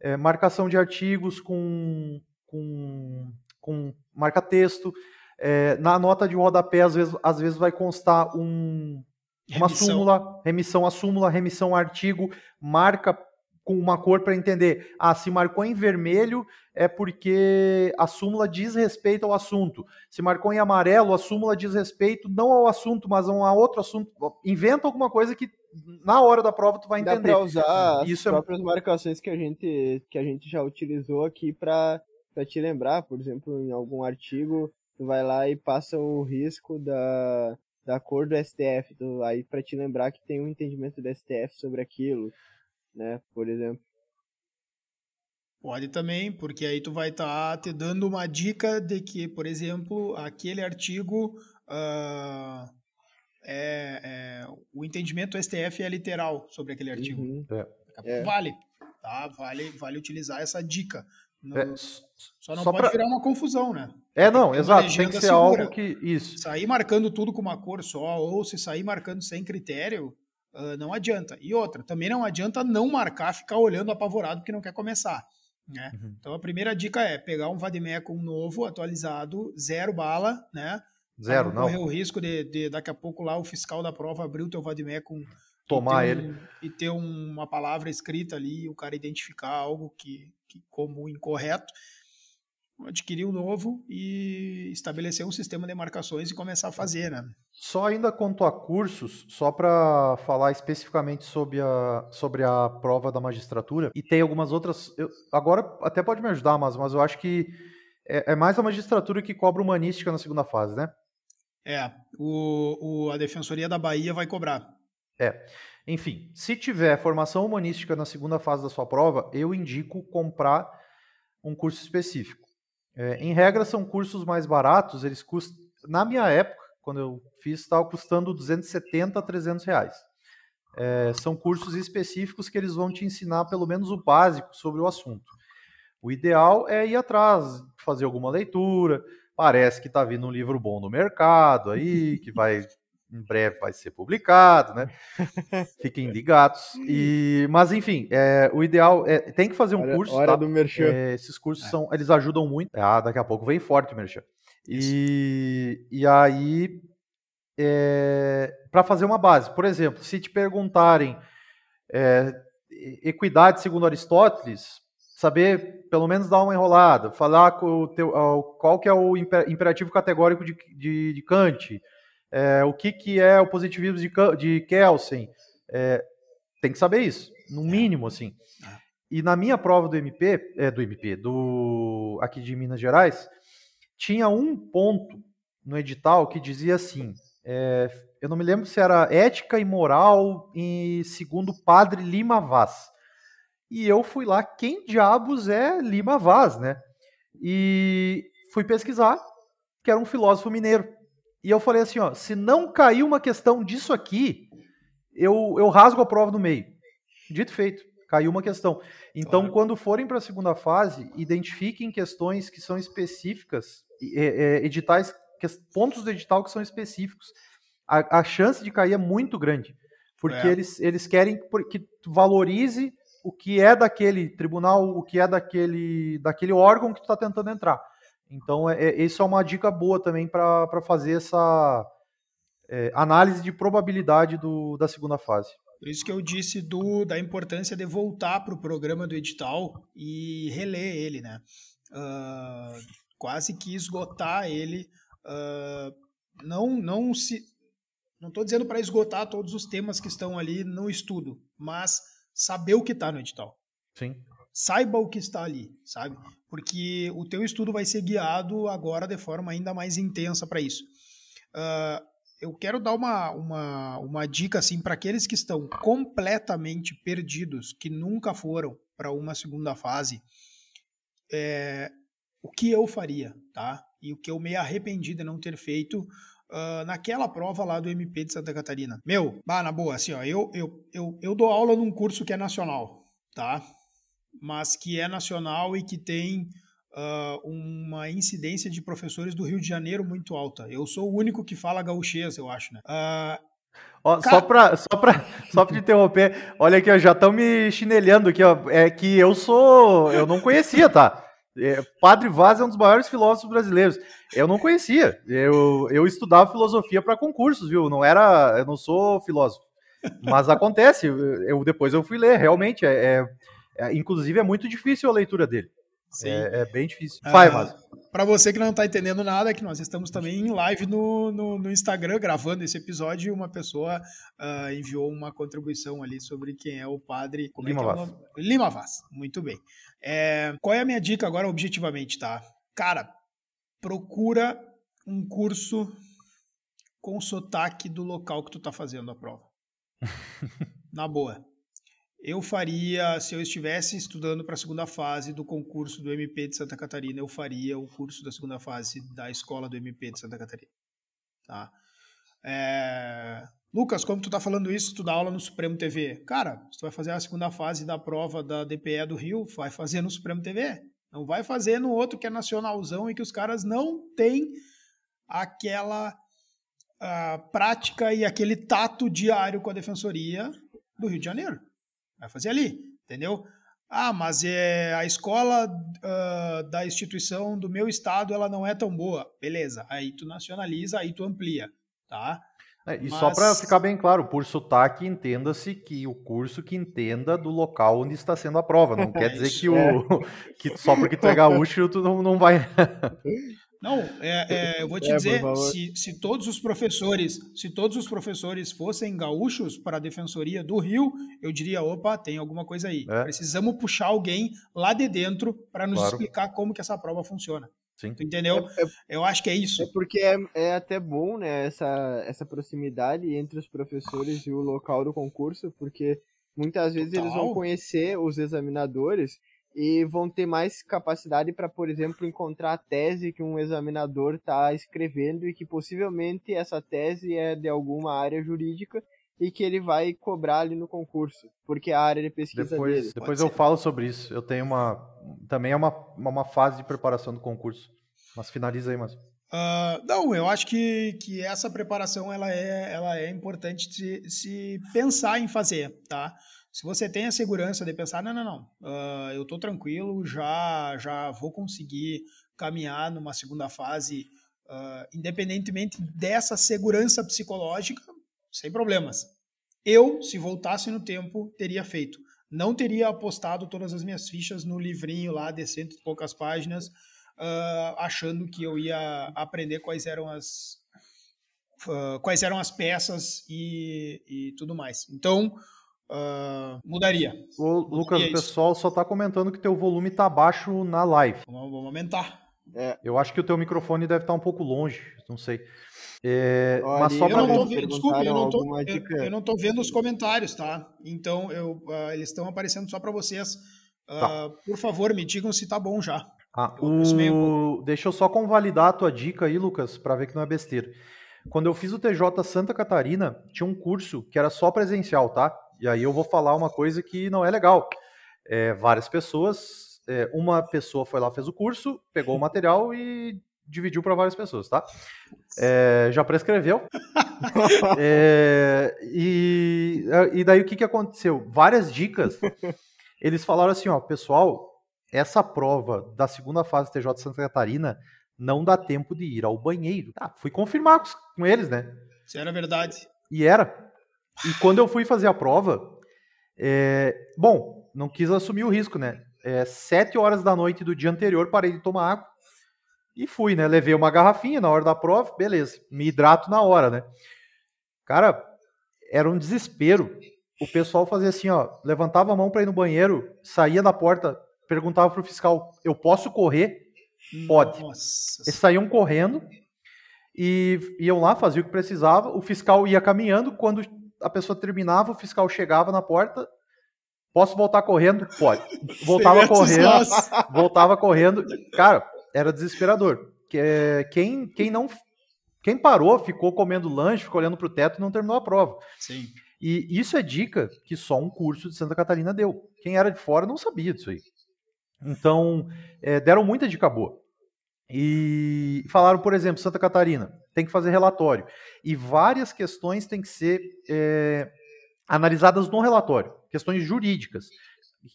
é, marcação de artigos com, com, com marca-texto. Na nota de rodapé, às vezes, às vezes vai constar um, uma remissão. súmula, remissão a súmula, remissão a artigo, marca com uma cor para entender. Ah, se marcou em vermelho é porque a súmula diz respeito ao assunto. Se marcou em amarelo, a súmula diz respeito não ao assunto, mas a um outro assunto. Inventa alguma coisa que na hora da prova tu vai entender. Dá pra usar as Isso é próprias é... marcações que a gente, que a gente já utilizou aqui para te lembrar. Por exemplo, em algum artigo, tu vai lá e passa o risco da, da cor do STF. Tu, aí para te lembrar que tem um entendimento do STF sobre aquilo, né? Por exemplo. Pode também, porque aí tu vai estar tá te dando uma dica de que, por exemplo, aquele artigo uh, é, é, o entendimento do STF é literal sobre aquele artigo. Uhum. É. é. Vale, tá? Vale, vale utilizar essa dica. No, é, só não só pode pra... virar uma confusão, né? É, não, exato. Tem que ser segura. algo que. Isso. Sair marcando tudo com uma cor só, ou se sair marcando sem critério, uh, não adianta. E outra, também não adianta não marcar, ficar olhando apavorado porque não quer começar. Né? Uhum. Então a primeira dica é pegar um Vademecum novo, atualizado, zero bala, né? Zero, não. Correr o risco de, de, daqui a pouco lá o fiscal da prova abrir o teu Vademecum tomar e ele um, e ter uma palavra escrita ali o cara identificar algo que, que como incorreto adquirir um novo e estabelecer um sistema de marcações e começar a fazer, né? Só ainda quanto a cursos, só para falar especificamente sobre a, sobre a prova da magistratura, e tem algumas outras. Eu, agora até pode me ajudar, mas, mas eu acho que é, é mais a magistratura que cobra humanística na segunda fase, né? É, o, o, a Defensoria da Bahia vai cobrar. É. Enfim, se tiver formação humanística na segunda fase da sua prova, eu indico comprar um curso específico. É, em regra, são cursos mais baratos, eles custam. Na minha época, quando eu fiz, estava custando 270 a 300 reais. É, são cursos específicos que eles vão te ensinar pelo menos o básico sobre o assunto. O ideal é ir atrás, fazer alguma leitura. Parece que está vindo um livro bom no mercado aí, que vai em breve vai ser publicado, né? Fiquem ligados. E, mas enfim, é, o ideal é tem que fazer um hora, curso. Hora tá? do merchan. É, esses cursos são, eles ajudam muito. Ah, daqui a pouco vem forte o merchan. E, e aí, é, para fazer uma base, por exemplo, se te perguntarem é, equidade segundo Aristóteles, saber pelo menos dar uma enrolada, falar o teu, qual que é o imperativo categórico de, de, de Kant, é, o que, que é o positivismo de, de Kelsen, é, tem que saber isso, no mínimo, assim. É. E na minha prova do MP, é, do MP, do aqui de Minas Gerais, tinha um ponto no edital que dizia assim, é, eu não me lembro se era ética e moral e segundo o padre Lima Vaz. E eu fui lá, quem diabos é Lima Vaz, né? E fui pesquisar, que era um filósofo mineiro. E eu falei assim, ó, se não cair uma questão disso aqui, eu, eu rasgo a prova no meio. Dito feito, caiu uma questão. Então, claro. quando forem para a segunda fase, identifiquem questões que são específicas, é, é, editais, pontos do edital que são específicos. A, a chance de cair é muito grande, porque é. eles, eles querem que tu valorize o que é daquele tribunal, o que é daquele, daquele órgão que tu está tentando entrar. Então, é, é, isso é uma dica boa também para fazer essa é, análise de probabilidade do, da segunda fase. Por isso que eu disse do, da importância de voltar para o programa do edital e reler ele, né? Uh, quase que esgotar ele. Uh, não, não se. Não estou dizendo para esgotar todos os temas que estão ali no estudo, mas saber o que está no edital. Sim. Saiba o que está ali, sabe? Porque o teu estudo vai ser guiado agora de forma ainda mais intensa para isso. Uh, eu quero dar uma, uma, uma dica assim para aqueles que estão completamente perdidos, que nunca foram para uma segunda fase, é, o que eu faria, tá? E o que eu me arrependi de não ter feito uh, naquela prova lá do MP de Santa Catarina. Meu, bah, na boa, assim, ó, eu, eu, eu, eu dou aula num curso que é nacional, tá? Mas que é nacional e que tem uh, uma incidência de professores do Rio de Janeiro muito alta. Eu sou o único que fala gauchês, eu acho, né? Uh, Ó, Só para só pra, só pra te interromper, olha aqui, ó, já estão me chinelhando aqui, ó. É que eu sou. Eu não conhecia, tá? É, Padre Vaz é um dos maiores filósofos brasileiros. Eu não conhecia. Eu, eu estudava filosofia para concursos, viu? Não era, eu não sou filósofo. Mas acontece. Eu depois eu fui ler. Realmente, é, é, é inclusive é muito difícil a leitura dele. É, é, bem difícil. Ah, Vai, mas para você que não está entendendo nada, que nós estamos também em live no, no, no Instagram gravando esse episódio e uma pessoa uh, enviou uma contribuição ali sobre quem é o padre como Lima é que é o nome? Lima Vaz. Muito bem. É, qual é a minha dica agora, objetivamente, tá? Cara, procura um curso com sotaque do local que tu tá fazendo a prova. Na boa. Eu faria, se eu estivesse estudando para a segunda fase do concurso do MP de Santa Catarina, eu faria o curso da segunda fase da escola do MP de Santa Catarina. Tá? É... Lucas, como tu tá falando isso, tu dá aula no Supremo TV. Cara, se tu vai fazer a segunda fase da prova da DPE do Rio, vai fazer no Supremo TV. Não vai fazer no outro que é nacionalzão e que os caras não têm aquela uh, prática e aquele tato diário com a defensoria do Rio de Janeiro. Vai fazer ali, entendeu? Ah, mas é, a escola uh, da instituição do meu estado ela não é tão boa. Beleza, aí tu nacionaliza, aí tu amplia, tá? É, e Mas... só para ficar bem claro, por sotaque, entenda-se que o curso que entenda do local onde está sendo a prova. Não quer dizer que, o, é. que só porque tu é gaúcho, tu não, não vai. Não, é, é, eu vou te é, dizer, se, se todos os professores, se todos os professores fossem gaúchos para a defensoria do Rio, eu diria, opa, tem alguma coisa aí. É. Precisamos puxar alguém lá de dentro para nos claro. explicar como que essa prova funciona. Sim. Tu entendeu? É, é, eu acho que é isso. É porque é, é até bom, né, essa, essa proximidade entre os professores e o local do concurso, porque muitas vezes Total. eles vão conhecer os examinadores e vão ter mais capacidade para, por exemplo, encontrar a tese que um examinador está escrevendo e que possivelmente essa tese é de alguma área jurídica e que ele vai cobrar ali no concurso, porque é a área de pesquisa depois, dele. Depois eu falo sobre isso. Eu tenho uma. Também é uma, uma fase de preparação do concurso. Mas finaliza aí, mas. Uh, não, eu acho que, que essa preparação ela é, ela é importante se, se pensar em fazer, tá? Se você tem a segurança de pensar, não, não, não, uh, eu estou tranquilo, já, já vou conseguir caminhar numa segunda fase, uh, independentemente dessa segurança psicológica, sem problemas. Eu, se voltasse no tempo, teria feito. não teria apostado todas as minhas fichas no livrinho lá de cento e poucas páginas, uh, achando que eu ia aprender quais eram as quais eram as peças e, e tudo mais. Então uh, mudaria. O Lucas, o pessoal só está comentando que teu volume está baixo na live. Vamos, vamos aumentar. É. Eu acho que o teu microfone deve estar tá um pouco longe, não sei. É, Olha, mas só para ver, desculpe, eu não, tô, eu, eu não tô vendo os comentários, tá? Então eu, uh, eles estão aparecendo só para vocês. Uh, tá. Por favor, me digam se tá bom já. Ah, o... Deixa eu só convalidar a tua dica aí, Lucas, para ver que não é besteira. Quando eu fiz o TJ Santa Catarina, tinha um curso que era só presencial, tá? E aí eu vou falar uma coisa que não é legal. É, várias pessoas, é, uma pessoa foi lá, fez o curso, pegou o material e dividiu para várias pessoas, tá? É, já prescreveu. é, e, e daí o que, que aconteceu? Várias dicas. Eles falaram assim, ó, pessoal, essa prova da segunda fase TJ Santa Catarina não dá tempo de ir ao banheiro. Ah, fui confirmar com eles, né? Isso era verdade. E era. E quando eu fui fazer a prova, é... bom, não quis assumir o risco, né? É, sete horas da noite do dia anterior, parei de tomar água e fui, né? Levei uma garrafinha na hora da prova, beleza. Me hidrato na hora, né? Cara, era um desespero. O pessoal fazia assim, ó, levantava a mão para ir no banheiro, saía da porta, perguntava pro fiscal: "Eu posso correr?" Pode. Nossa. Eles saíam correndo e iam lá, faziam o que precisava. O fiscal ia caminhando. Quando a pessoa terminava, o fiscal chegava na porta. Posso voltar correndo? Pode. Voltava correndo. Voltava correndo. Cara, era desesperador. Quem, quem não. Quem parou, ficou comendo lanche, ficou olhando para o teto e não terminou a prova. Sim. E isso é dica que só um curso de Santa Catarina deu. Quem era de fora não sabia disso aí. Então, é, deram muita dica boa. E falaram, por exemplo, Santa Catarina, tem que fazer relatório. E várias questões têm que ser é, analisadas no relatório, questões jurídicas,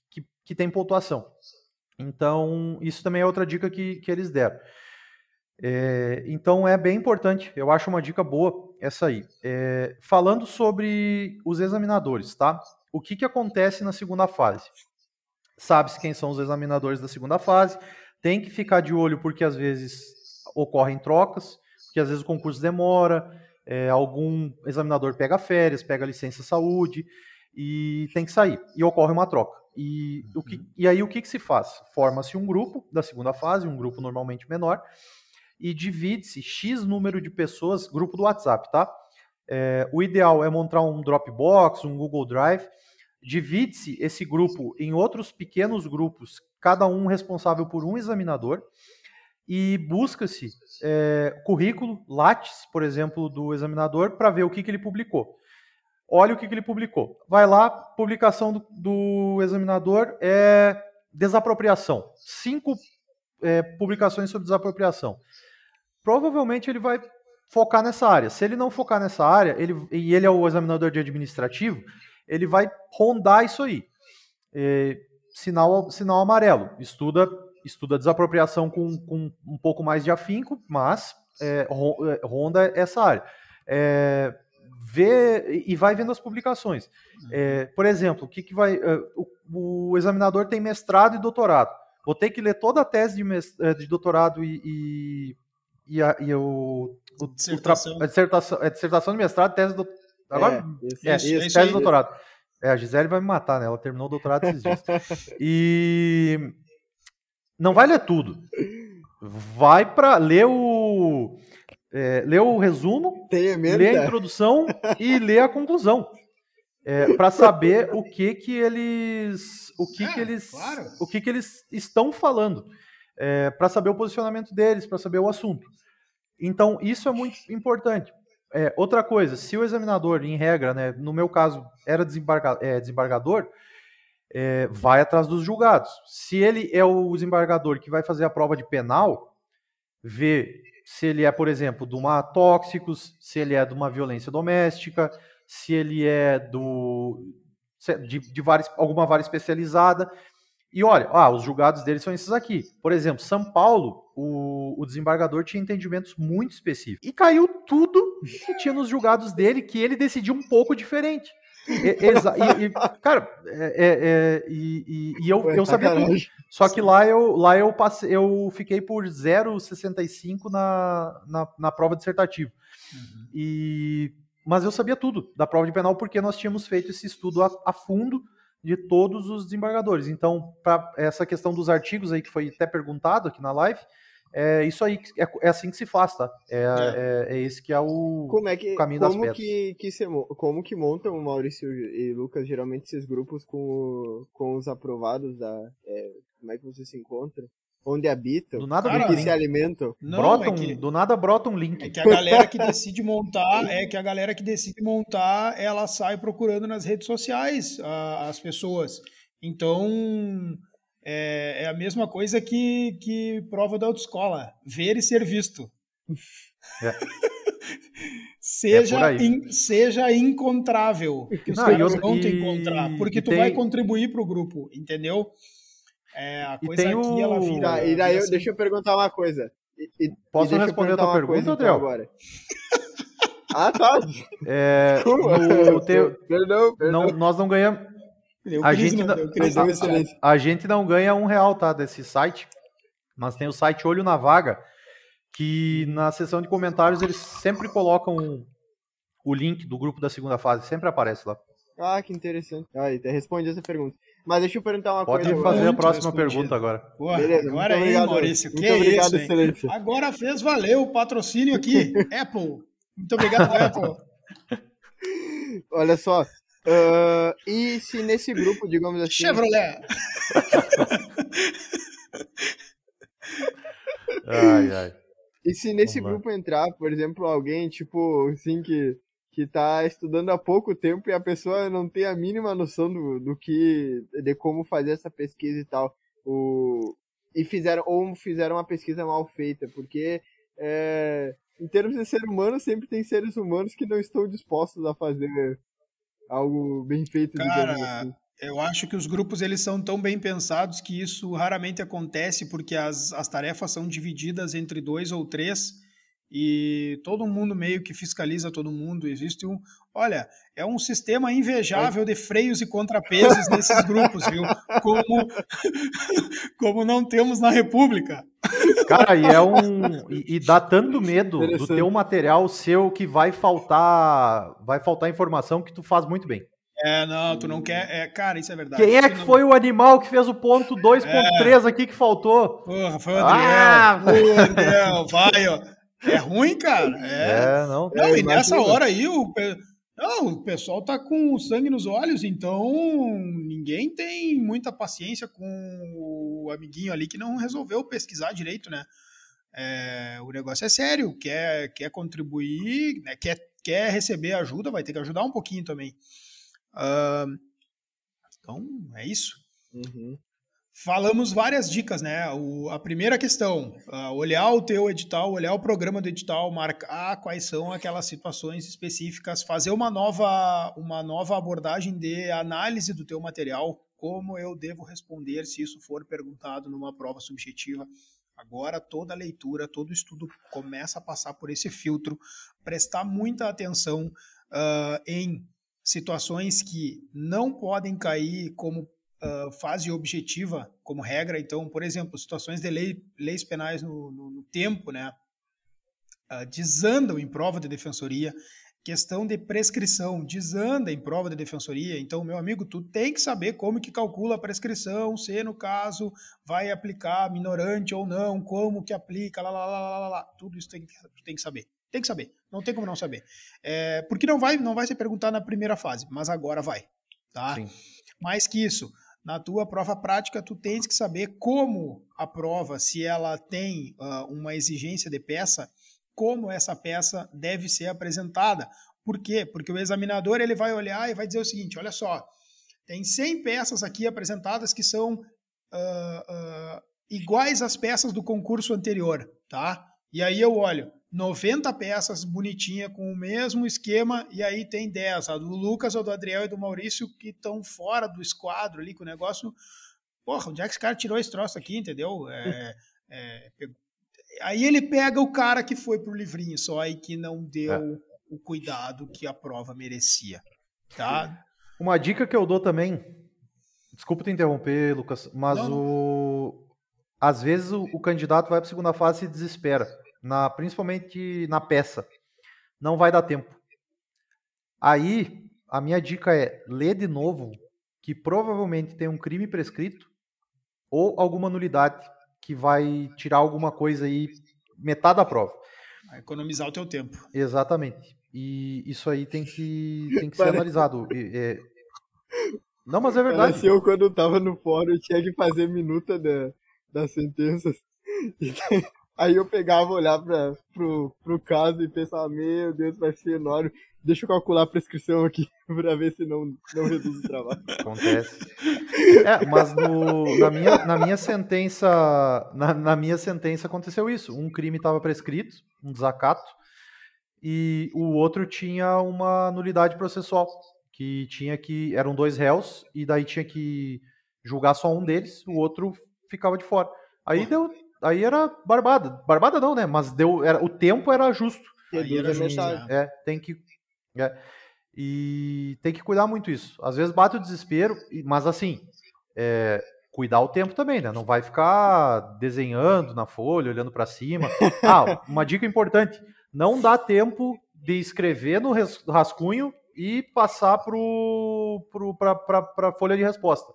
que, que tem pontuação. Então, isso também é outra dica que, que eles deram. É, então, é bem importante, eu acho uma dica boa essa aí. É, falando sobre os examinadores, tá? O que, que acontece na segunda fase? sabe-se quem são os examinadores da segunda fase, tem que ficar de olho porque às vezes ocorrem trocas, porque às vezes o concurso demora, é, algum examinador pega férias, pega licença saúde e tem que sair, e ocorre uma troca. E, o que, e aí o que, que se faz? Forma-se um grupo da segunda fase, um grupo normalmente menor, e divide-se X número de pessoas, grupo do WhatsApp, tá? É, o ideal é montar um Dropbox, um Google Drive, divide-se esse grupo em outros pequenos grupos, cada um responsável por um examinador, e busca-se é, currículo, lattes, por exemplo, do examinador, para ver o que, que ele publicou. Olha o que, que ele publicou. Vai lá, publicação do, do examinador é desapropriação. Cinco é, publicações sobre desapropriação. Provavelmente ele vai focar nessa área. Se ele não focar nessa área, ele, e ele é o examinador de administrativo, ele vai rondar isso aí. É, sinal, sinal amarelo. Estuda, estuda desapropriação com, com um pouco mais de afinco, mas é, é ronda essa área. É, vê e vai vendo as publicações. É, por exemplo, o que, que vai. É, o, o, examinador tem mestrado e doutorado. Vou ter que ler toda a tese de, é, de doutorado e, e, e, a, e o, o, dissertação. O a dissertação, a dissertação de mestrado, tese do, Agora, é, isso, é, isso, tese de doutorado. É, a Gisele vai me matar, né? Ela terminou o doutorado esses dias. E não vai ler tudo. Vai para ler o é, ler o resumo, ler a introdução e ler a conclusão. É, para saber o que que eles o que é, que eles claro. o que que eles estão falando é, para saber o posicionamento deles para saber o assunto então isso é muito importante é, outra coisa, se o examinador, em regra, né, no meu caso, era desembarga, é, desembargador, é, vai atrás dos julgados. Se ele é o desembargador que vai fazer a prova de penal, vê se ele é, por exemplo, de uma tóxicos, se ele é de uma violência doméstica, se ele é do de, de várias, alguma vara especializada. E olha, ah, os julgados dele são esses aqui. Por exemplo, São Paulo, o, o, desembargador tinha entendimentos muito específicos. E caiu tudo que tinha nos julgados dele, que ele decidiu um pouco diferente. Exa e, e, cara, é, é, é e, e, eu, eu sabia tudo. Só que lá eu, lá eu passei, eu fiquei por 0,65 na, na, na prova dissertativa. Uhum. E, mas eu sabia tudo da prova de penal porque nós tínhamos feito esse estudo a, a fundo de todos os desembargadores. Então, para essa questão dos artigos aí que foi até perguntado aqui na live, é isso aí, é, é assim que se faz, tá? É, é. é, é esse que é o, como é que, caminho como das pedras. Que, que se, como que montam o Maurício e Lucas, geralmente, esses grupos com, com os aprovados da... É, como é que você se encontra? Onde habitam? Do nada Cara, que se alimentam? Não, brotam, é que, do nada brota um link. É que a galera que decide montar, é que a galera que decide montar, ela sai procurando nas redes sociais a, as pessoas. Então, é, é, a mesma coisa que, que prova da autoescola, ver e ser visto. É. seja, é in, seja encontrável, que os não, caras vão te encontrar, porque tu tem... vai contribuir para o grupo, entendeu? É, a coisa aqui, o... ela vira... Tá, e daí, eu, deixa eu perguntar uma coisa. E, e, Posso e responder a tua pergunta, então, Adriel? Agora. ah, tá. É, no teu... perdão, perdão. Não, nós não ganhamos... A gente, não, a, a gente não ganha um real, tá, desse site, mas tem o site Olho na Vaga, que na seção de comentários eles sempre colocam o link do grupo da segunda fase, sempre aparece lá. Ah, que interessante. Aí, responde essa pergunta. Mas deixa eu perguntar uma Pode coisa. Pode fazer a próxima pergunta agora. Porra, Beleza, agora aí, obrigado, Maurício. Que muito obrigado, isso, excelência. Agora fez valer o patrocínio aqui. Apple. Muito obrigado, Apple. Olha só. Uh, e se nesse grupo, digamos assim. Chevrolet! ai, ai. E se nesse grupo entrar, por exemplo, alguém, tipo, assim, que que está estudando há pouco tempo e a pessoa não tem a mínima noção do, do que de como fazer essa pesquisa e tal o e fizeram ou fizeram uma pesquisa mal feita porque é, em termos de ser humano sempre tem seres humanos que não estão dispostos a fazer algo bem feito Cara, assim. eu acho que os grupos eles são tão bem pensados que isso raramente acontece porque as, as tarefas são divididas entre dois ou três e todo mundo meio que fiscaliza todo mundo. Existe um, olha, é um sistema invejável de freios e contrapesos nesses grupos, viu? Como, como não temos na República. Cara, e é um e, e dá tanto medo do teu material seu que vai faltar, vai faltar informação que tu faz muito bem. É, não, tu não quer. É, cara, isso é verdade. Quem é que não... foi o animal que fez o ponto 2.3 é. aqui que faltou? Porra, foi o Adriel. Ah! o Adriel, vai, ó. É ruim, cara. É, é não. Não, é, e nessa hora aí o, não, o pessoal tá com sangue nos olhos, então ninguém tem muita paciência com o amiguinho ali que não resolveu pesquisar direito, né? É, o negócio é sério, quer, quer contribuir, né? quer, quer receber ajuda, vai ter que ajudar um pouquinho também. Uh, então, é isso. Uhum. Falamos várias dicas, né? O, a primeira questão, uh, olhar o teu edital, olhar o programa do edital, marcar quais são aquelas situações específicas, fazer uma nova, uma nova abordagem de análise do teu material, como eu devo responder se isso for perguntado numa prova subjetiva. Agora toda leitura, todo estudo começa a passar por esse filtro, prestar muita atenção uh, em situações que não podem cair como uh, fase objetiva como regra. Então, por exemplo, situações de lei, leis penais no, no, no tempo, né, uh, desandam em prova de defensoria. Questão de prescrição desanda em prova de defensoria. Então, meu amigo, tu tem que saber como que calcula a prescrição, se no caso vai aplicar minorante ou não, como que aplica, lá, lá, lá, lá, lá. Tudo isso tem que, tem que saber. Tem que saber. Não tem como não saber. É, porque não vai, não vai ser perguntado na primeira fase, mas agora vai. Tá? Sim. Mais que isso, na tua prova prática, tu tens que saber como a prova, se ela tem uh, uma exigência de peça, como essa peça deve ser apresentada. Por quê? Porque o examinador ele vai olhar e vai dizer o seguinte: olha só, tem 100 peças aqui apresentadas que são uh, uh, iguais às peças do concurso anterior, tá? E aí eu olho, 90 peças bonitinha com o mesmo esquema e aí tem 10, a do Lucas, a do Adriel e do Maurício que estão fora do esquadro ali com o negócio. Porra, onde é que esse cara tirou esse troço aqui, entendeu? É, é, aí ele pega o cara que foi pro livrinho só e que não deu é. o cuidado que a prova merecia, tá? Uma dica que eu dou também, desculpa te interromper, Lucas, mas não, o às vezes o, o candidato vai para a segunda fase e se desespera, na, principalmente na peça. Não vai dar tempo. Aí, a minha dica é ler de novo que provavelmente tem um crime prescrito ou alguma nulidade que vai tirar alguma coisa aí, metade da prova. Vai economizar o teu tempo. Exatamente. E isso aí tem que, tem que ser analisado. É... Não, mas é verdade. Parecia eu quando eu tava no fórum, eu tinha que fazer minuta da, das sentenças. Aí eu pegava, olhar para pro, pro caso e pensava, meu Deus, vai ser enorme. Deixa eu calcular a prescrição aqui para ver se não, não reduz o trabalho. Acontece. É, mas no, na, minha, na minha sentença, na, na minha sentença aconteceu isso. Um crime estava prescrito, um desacato, e o outro tinha uma nulidade processual, que tinha que eram dois réus e daí tinha que julgar só um deles, o outro ficava de fora. Aí deu, aí era barbada, barbada não, né? Mas deu, era, o tempo era justo. Aí era justo, é. é, tem que é, e tem que cuidar muito isso. Às vezes bate o desespero, mas assim, é, cuidar o tempo também, né? Não vai ficar desenhando na folha, olhando para cima. Ah, uma dica importante: não dá tempo de escrever no rascunho e passar para a folha de resposta.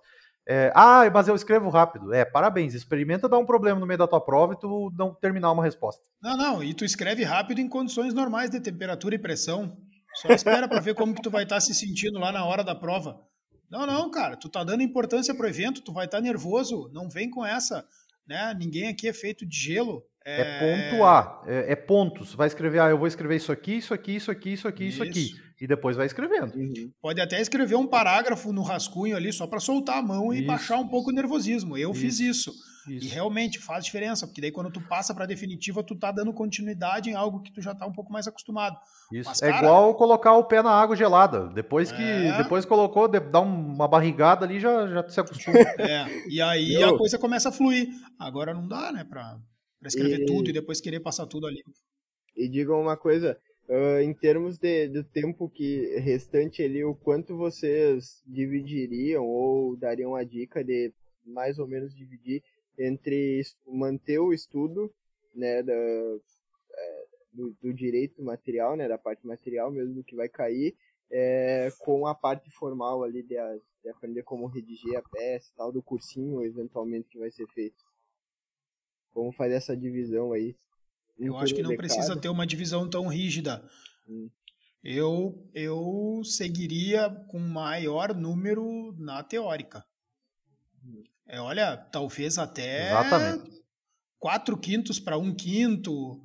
É, ah, mas eu escrevo rápido. É, parabéns. Experimenta dar um problema no meio da tua prova e tu não terminar uma resposta. Não, não. E tu escreve rápido em condições normais de temperatura e pressão. Só espera para ver como que tu vai estar tá se sentindo lá na hora da prova. Não, não, cara. Tu tá dando importância pro evento. Tu vai estar tá nervoso. Não vem com essa. Né? Ninguém aqui é feito de gelo. É, é pontuar. É, é pontos. Vai escrever. Ah, eu vou escrever isso aqui, isso aqui, isso aqui, isso aqui, isso, isso aqui e depois vai escrevendo. Uhum. Pode até escrever um parágrafo no rascunho ali só para soltar a mão e isso. baixar um pouco o nervosismo. Eu isso. fiz isso. E realmente faz diferença, porque daí quando tu passa para definitiva, tu tá dando continuidade em algo que tu já tá um pouco mais acostumado. Isso. Mas, é cara, é igual colocar o pé na água gelada. Depois que é... depois colocou, dá uma barrigada ali, já, já se acostuma. É. E aí Eu... a coisa começa a fluir. Agora não dá, né, para escrever e... tudo e depois querer passar tudo ali. E digam uma coisa, Uh, em termos de, do tempo que restante ali, o quanto vocês dividiriam ou dariam a dica de mais ou menos dividir entre manter o estudo né, da, é, do, do, direito material, né, da parte material mesmo que vai cair, é, com a parte formal ali de, de aprender como redigir a peça e tal, do cursinho eventualmente que vai ser feito. Como fazer essa divisão aí? Eu acho que não precisa ter uma divisão tão rígida. Hum. Eu, eu seguiria com maior número na teórica. Hum. É, olha, talvez até Exatamente. quatro quintos para um quinto,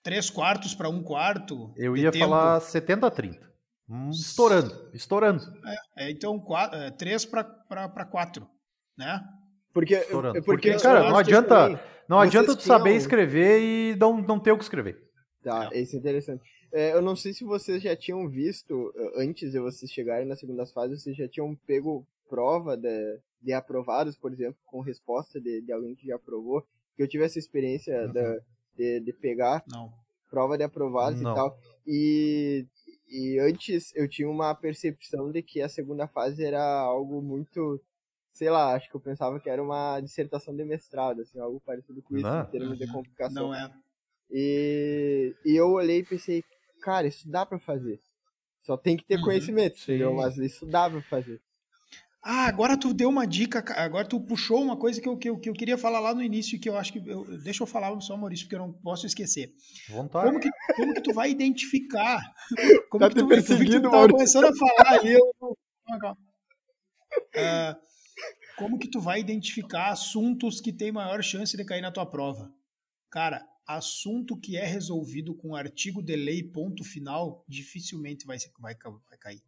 três quartos para um quarto. Eu ia tempo. falar 70 a 30. Hum, estourando, estourando. É, é então, quatro, é, três para quatro, né? Porque, porque, porque cara, não adianta, não adianta tu saber escrever e não, não ter o que escrever. Tá, é. isso é interessante. É, eu não sei se vocês já tinham visto, antes de vocês chegarem nas segundas fases, vocês já tinham pego prova de, de aprovados, por exemplo, com resposta de, de alguém que já aprovou. Que eu tive essa experiência uhum. de, de, de, pegar não. prova de aprovados não. e tal. E, e antes eu tinha uma percepção de que a segunda fase era algo muito sei lá, acho que eu pensava que era uma dissertação de mestrado, assim, algo parecido com isso, não. em termos de complicação. Não é. E, e eu olhei e pensei, cara, isso dá para fazer. Só tem que ter uhum, conhecimento, entendeu? Mas isso dá pra fazer. Ah, agora tu deu uma dica, agora tu puxou uma coisa que eu, que eu, que eu queria falar lá no início, que eu acho que. Eu, deixa eu falar só, Maurício, porque eu não posso esquecer. Vontade. Como que, como que tu vai identificar? Como tá que tu, perseguindo, tu tá começando a falar ali. Eu, uh, como que tu vai identificar assuntos que têm maior chance de cair na tua prova? Cara, assunto que é resolvido com artigo de lei ponto final, dificilmente vai, vai, vai cair.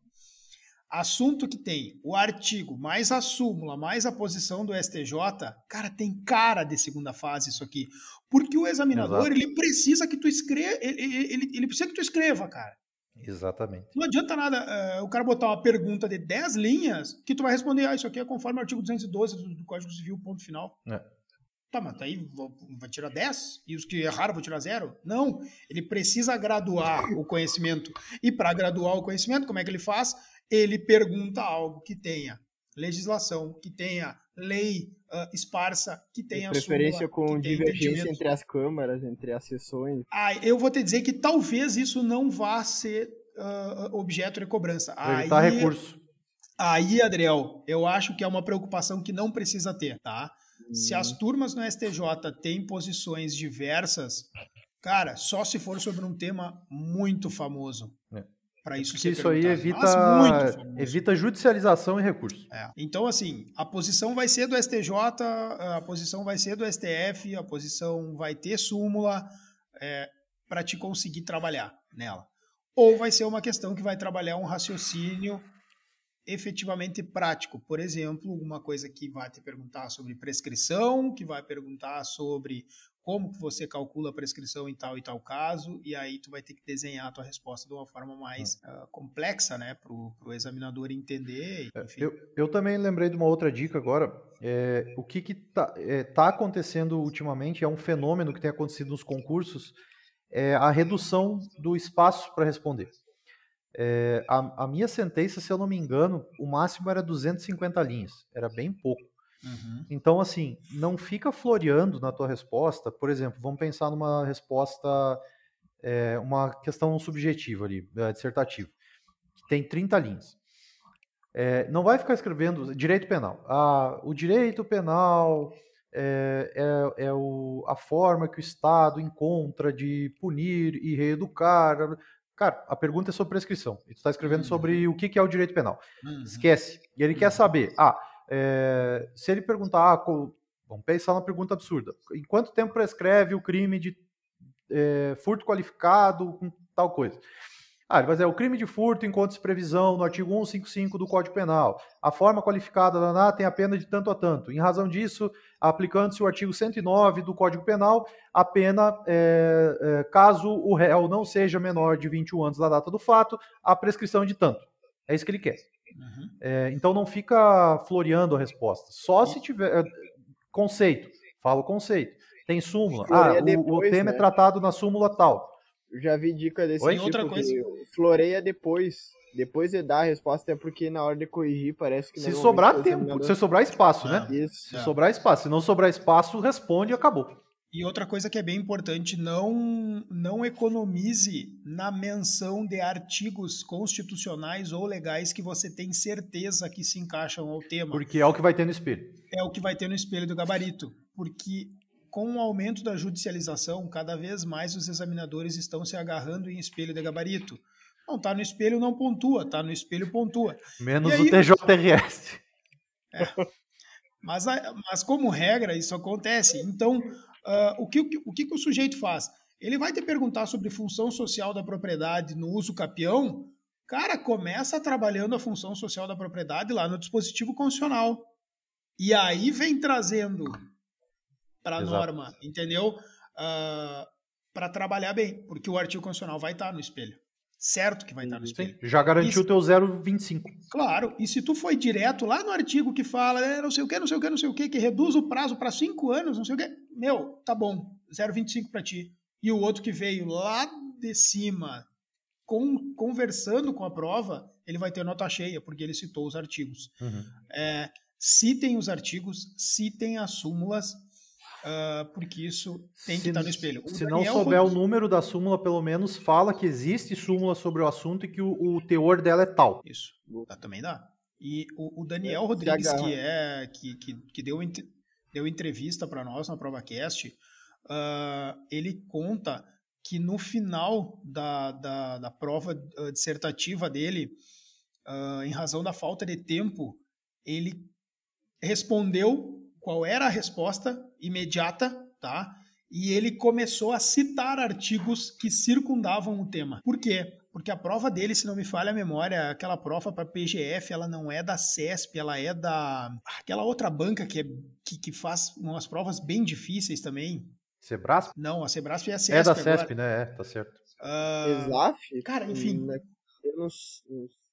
Assunto que tem o artigo, mais a súmula, mais a posição do STJ, cara, tem cara de segunda fase isso aqui. Porque o examinador, Exato. ele precisa que tu escreva, ele, ele, ele precisa que tu escreva, cara. Exatamente. Não adianta nada uh, o cara botar uma pergunta de 10 linhas que tu vai responder, ah, isso aqui é conforme o artigo 212 do, do Código Civil, ponto final. É. Tá, mas aí vai tirar 10 e os que erraram vão tirar zero? Não, ele precisa graduar o conhecimento. E para graduar o conhecimento, como é que ele faz? Ele pergunta algo que tenha legislação, que tenha lei uh, esparsa, que tenha preferência súmula, com divergência entre as câmaras, entre as sessões. Ah, eu vou te dizer que talvez isso não vá ser uh, objeto de cobrança. Evitar aí, recurso. Aí, Adriel, eu acho que é uma preocupação que não precisa ter, tá? Se as uhum. turmas no STJ têm posições diversas, cara, só se for sobre um tema muito famoso. É. Para isso Porque isso aí evita, evita judicialização e recurso. É. Então, assim, a posição vai ser do STJ, a posição vai ser do STF, a posição vai ter súmula é, para te conseguir trabalhar nela. Ou vai ser uma questão que vai trabalhar um raciocínio efetivamente prático. Por exemplo, uma coisa que vai te perguntar sobre prescrição, que vai perguntar sobre como que você calcula a prescrição em tal e tal caso, e aí tu vai ter que desenhar a tua resposta de uma forma mais uh, complexa, né, para o examinador entender. É, eu, eu também lembrei de uma outra dica agora. É, o que está é, tá acontecendo ultimamente é um fenômeno que tem acontecido nos concursos, é a redução do espaço para responder. É, a, a, minha sentença, se eu não me engano, o máximo era 250 linhas, era bem pouco. Uhum. Então, assim, não fica floreando na tua resposta. Por exemplo, vamos pensar numa resposta, é, uma questão subjetiva ali, é, dissertativa, que tem 30 linhas. É, não vai ficar escrevendo direito penal. Ah, o direito penal é, é, é o, a forma que o Estado encontra de punir e reeducar. Cara, a pergunta é sobre prescrição. E tu está escrevendo uhum. sobre o que, que é o direito penal. Uhum. Esquece. E ele uhum. quer saber, ah, é, se ele perguntar, ah, vamos pensar uma pergunta absurda. Em quanto tempo prescreve o crime de é, furto qualificado com tal coisa? Ah, ele vai dizer, o crime de furto encontra-se previsão no artigo 155 do Código Penal. A forma qualificada da NA tem a pena de tanto a tanto. Em razão disso, aplicando-se o artigo 109 do Código Penal, a pena, é, é, caso o réu não seja menor de 21 anos da data do fato, a prescrição de tanto. É isso que ele quer. Uhum. É, então não fica floreando a resposta. Só se tiver. É, conceito. Fala o conceito. Tem súmula. Ah, o, o tema é né? é tratado na súmula tal já vi dica desse Oi? tipo. Outra coisa. Floreia depois. Depois de dar a resposta, é porque na hora de corrigir parece que. Se sobrar tempo, se sobrar espaço, né? Isso. Se é. sobrar espaço. Se não sobrar espaço, responde e acabou. E outra coisa que é bem importante, não, não economize na menção de artigos constitucionais ou legais que você tem certeza que se encaixam ao tema. Porque é o que vai ter no espelho. É o que vai ter no espelho do gabarito. Porque com o aumento da judicialização, cada vez mais os examinadores estão se agarrando em espelho de gabarito. Não está no espelho, não pontua, está no espelho, pontua. Menos aí, o TJRS. É, mas, mas, como regra, isso acontece. Então, uh, o, que, o, que, o sujeito faz? Ele vai te perguntar sobre função social da propriedade no uso capião. Cara, começa trabalhando a função social da propriedade lá no dispositivo constitucional. E aí vem trazendo para a norma, entendeu? Uh, ah, para trabalhar bem, porque o artigo constitucional vai estar no espelho. Certo que vai estar no espelho. já garantiu o teu 0,25. Claro, e se tu foi direto lá no artigo que fala, é, não sei o que, não sei o que, não sei o que, que reduz o prazo para 5 anos, não sei o que, meu, tá bom, 0,25 para ti. E o outro que veio lá de cima, com, conversando com a prova, ele vai ter nota cheia, porque ele citou os artigos. Uhum. É, citem os artigos, citem as súmulas, Uh, porque isso tem se, que estar no espelho. O se Daniel não souber o número da súmula, pelo menos fala que existe súmula sobre o assunto e que o, o teor dela é tal. Isso, também dá. E o, o Daniel é, Rodrigues, que é que, que, que deu, deu entrevista para nós na ProvaCast, uh, ele conta que no final da, da, da prova uh, dissertativa dele, em razão da falta de tempo, ele respondeu qual era a resposta imediata, tá? E ele começou a citar artigos que circundavam o tema. Por quê? Porque a prova dele, se não me falha a memória, aquela prova para PGF, ela não é da CESP, ela é da aquela outra banca que, é, que, que faz umas provas bem difíceis também. Sebrasp? Não, a Sebrasp é a CESP. É da CESP, né? É, tá certo. Uh, Exaf? Cara, enfim. Não...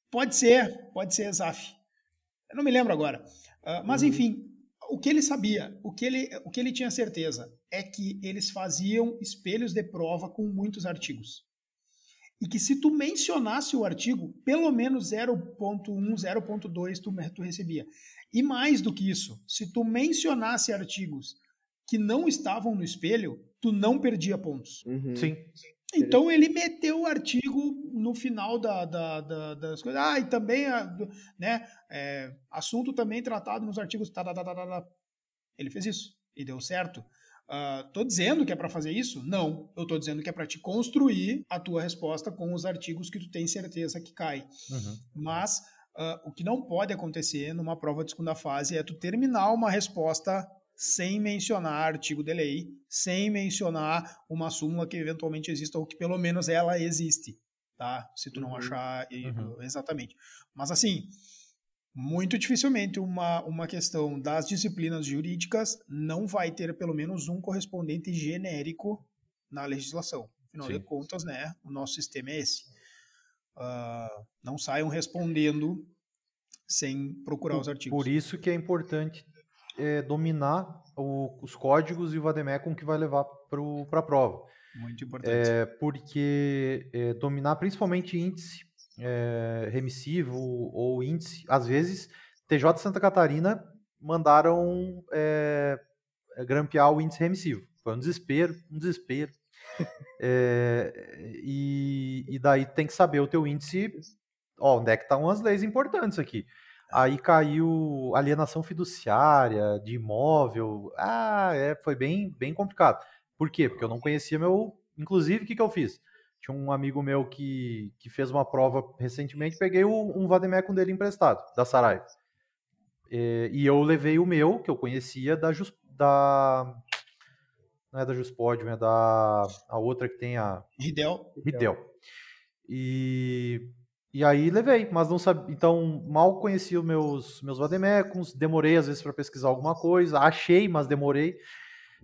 Pode ser, pode ser Exaf. Eu não me lembro agora. Uh, mas, uhum. enfim, o que ele sabia, o que ele, o que ele tinha certeza é que eles faziam espelhos de prova com muitos artigos. E que se tu mencionasse o artigo, pelo menos 0.1, 0.2 tu, tu recebia. E mais do que isso, se tu mencionasse artigos que não estavam no espelho, tu não perdia pontos. Uhum. Sim. Então ele meteu o artigo no final da, da, da, das coisas. Ah, e também, né, é, assunto também tratado nos artigos. Tá, tá, tá, tá, tá. tá. Ele fez isso e deu certo. Uh, tô dizendo que é para fazer isso? Não. Eu tô dizendo que é para te construir a tua resposta com os artigos que tu tem certeza que cai. Uhum. Mas uh, o que não pode acontecer numa prova de segunda fase é tu terminar uma resposta sem mencionar artigo de lei, sem mencionar uma súmula que eventualmente exista ou que pelo menos ela existe, tá? Se tu não uhum. achar uhum. exatamente. Mas assim, muito dificilmente uma, uma questão das disciplinas jurídicas não vai ter pelo menos um correspondente genérico na legislação. Afinal Sim. de contas, né, o nosso sistema é esse. Uh, não saiam respondendo sem procurar por, os artigos. Por isso que é importante é, dominar o, os códigos e o vademecum que vai levar para a prova. Muito importante. É, porque é, dominar principalmente índice é, remissivo ou índice. Às vezes, TJ Santa Catarina mandaram é, grampear o índice remissivo. Foi um desespero, um desespero. é, e, e, daí tem que saber o teu índice. Ó, onde é que estão tá umas leis importantes aqui? Aí caiu alienação fiduciária de imóvel. Ah, é, foi bem, bem complicado. Por quê? Porque eu não conhecia meu. Inclusive, o que, que eu fiz? Tinha um amigo meu que, que fez uma prova recentemente, peguei um vademecum dele emprestado, da Saraiva. E, e, eu levei o meu, que eu conhecia, da, Just, da não é da Juspodium, é da a outra que tem a Ridel. Ridel. E e aí levei, mas não sabia, então mal conhecia os meus meus vademecums, demorei às vezes para pesquisar alguma coisa, achei, mas demorei.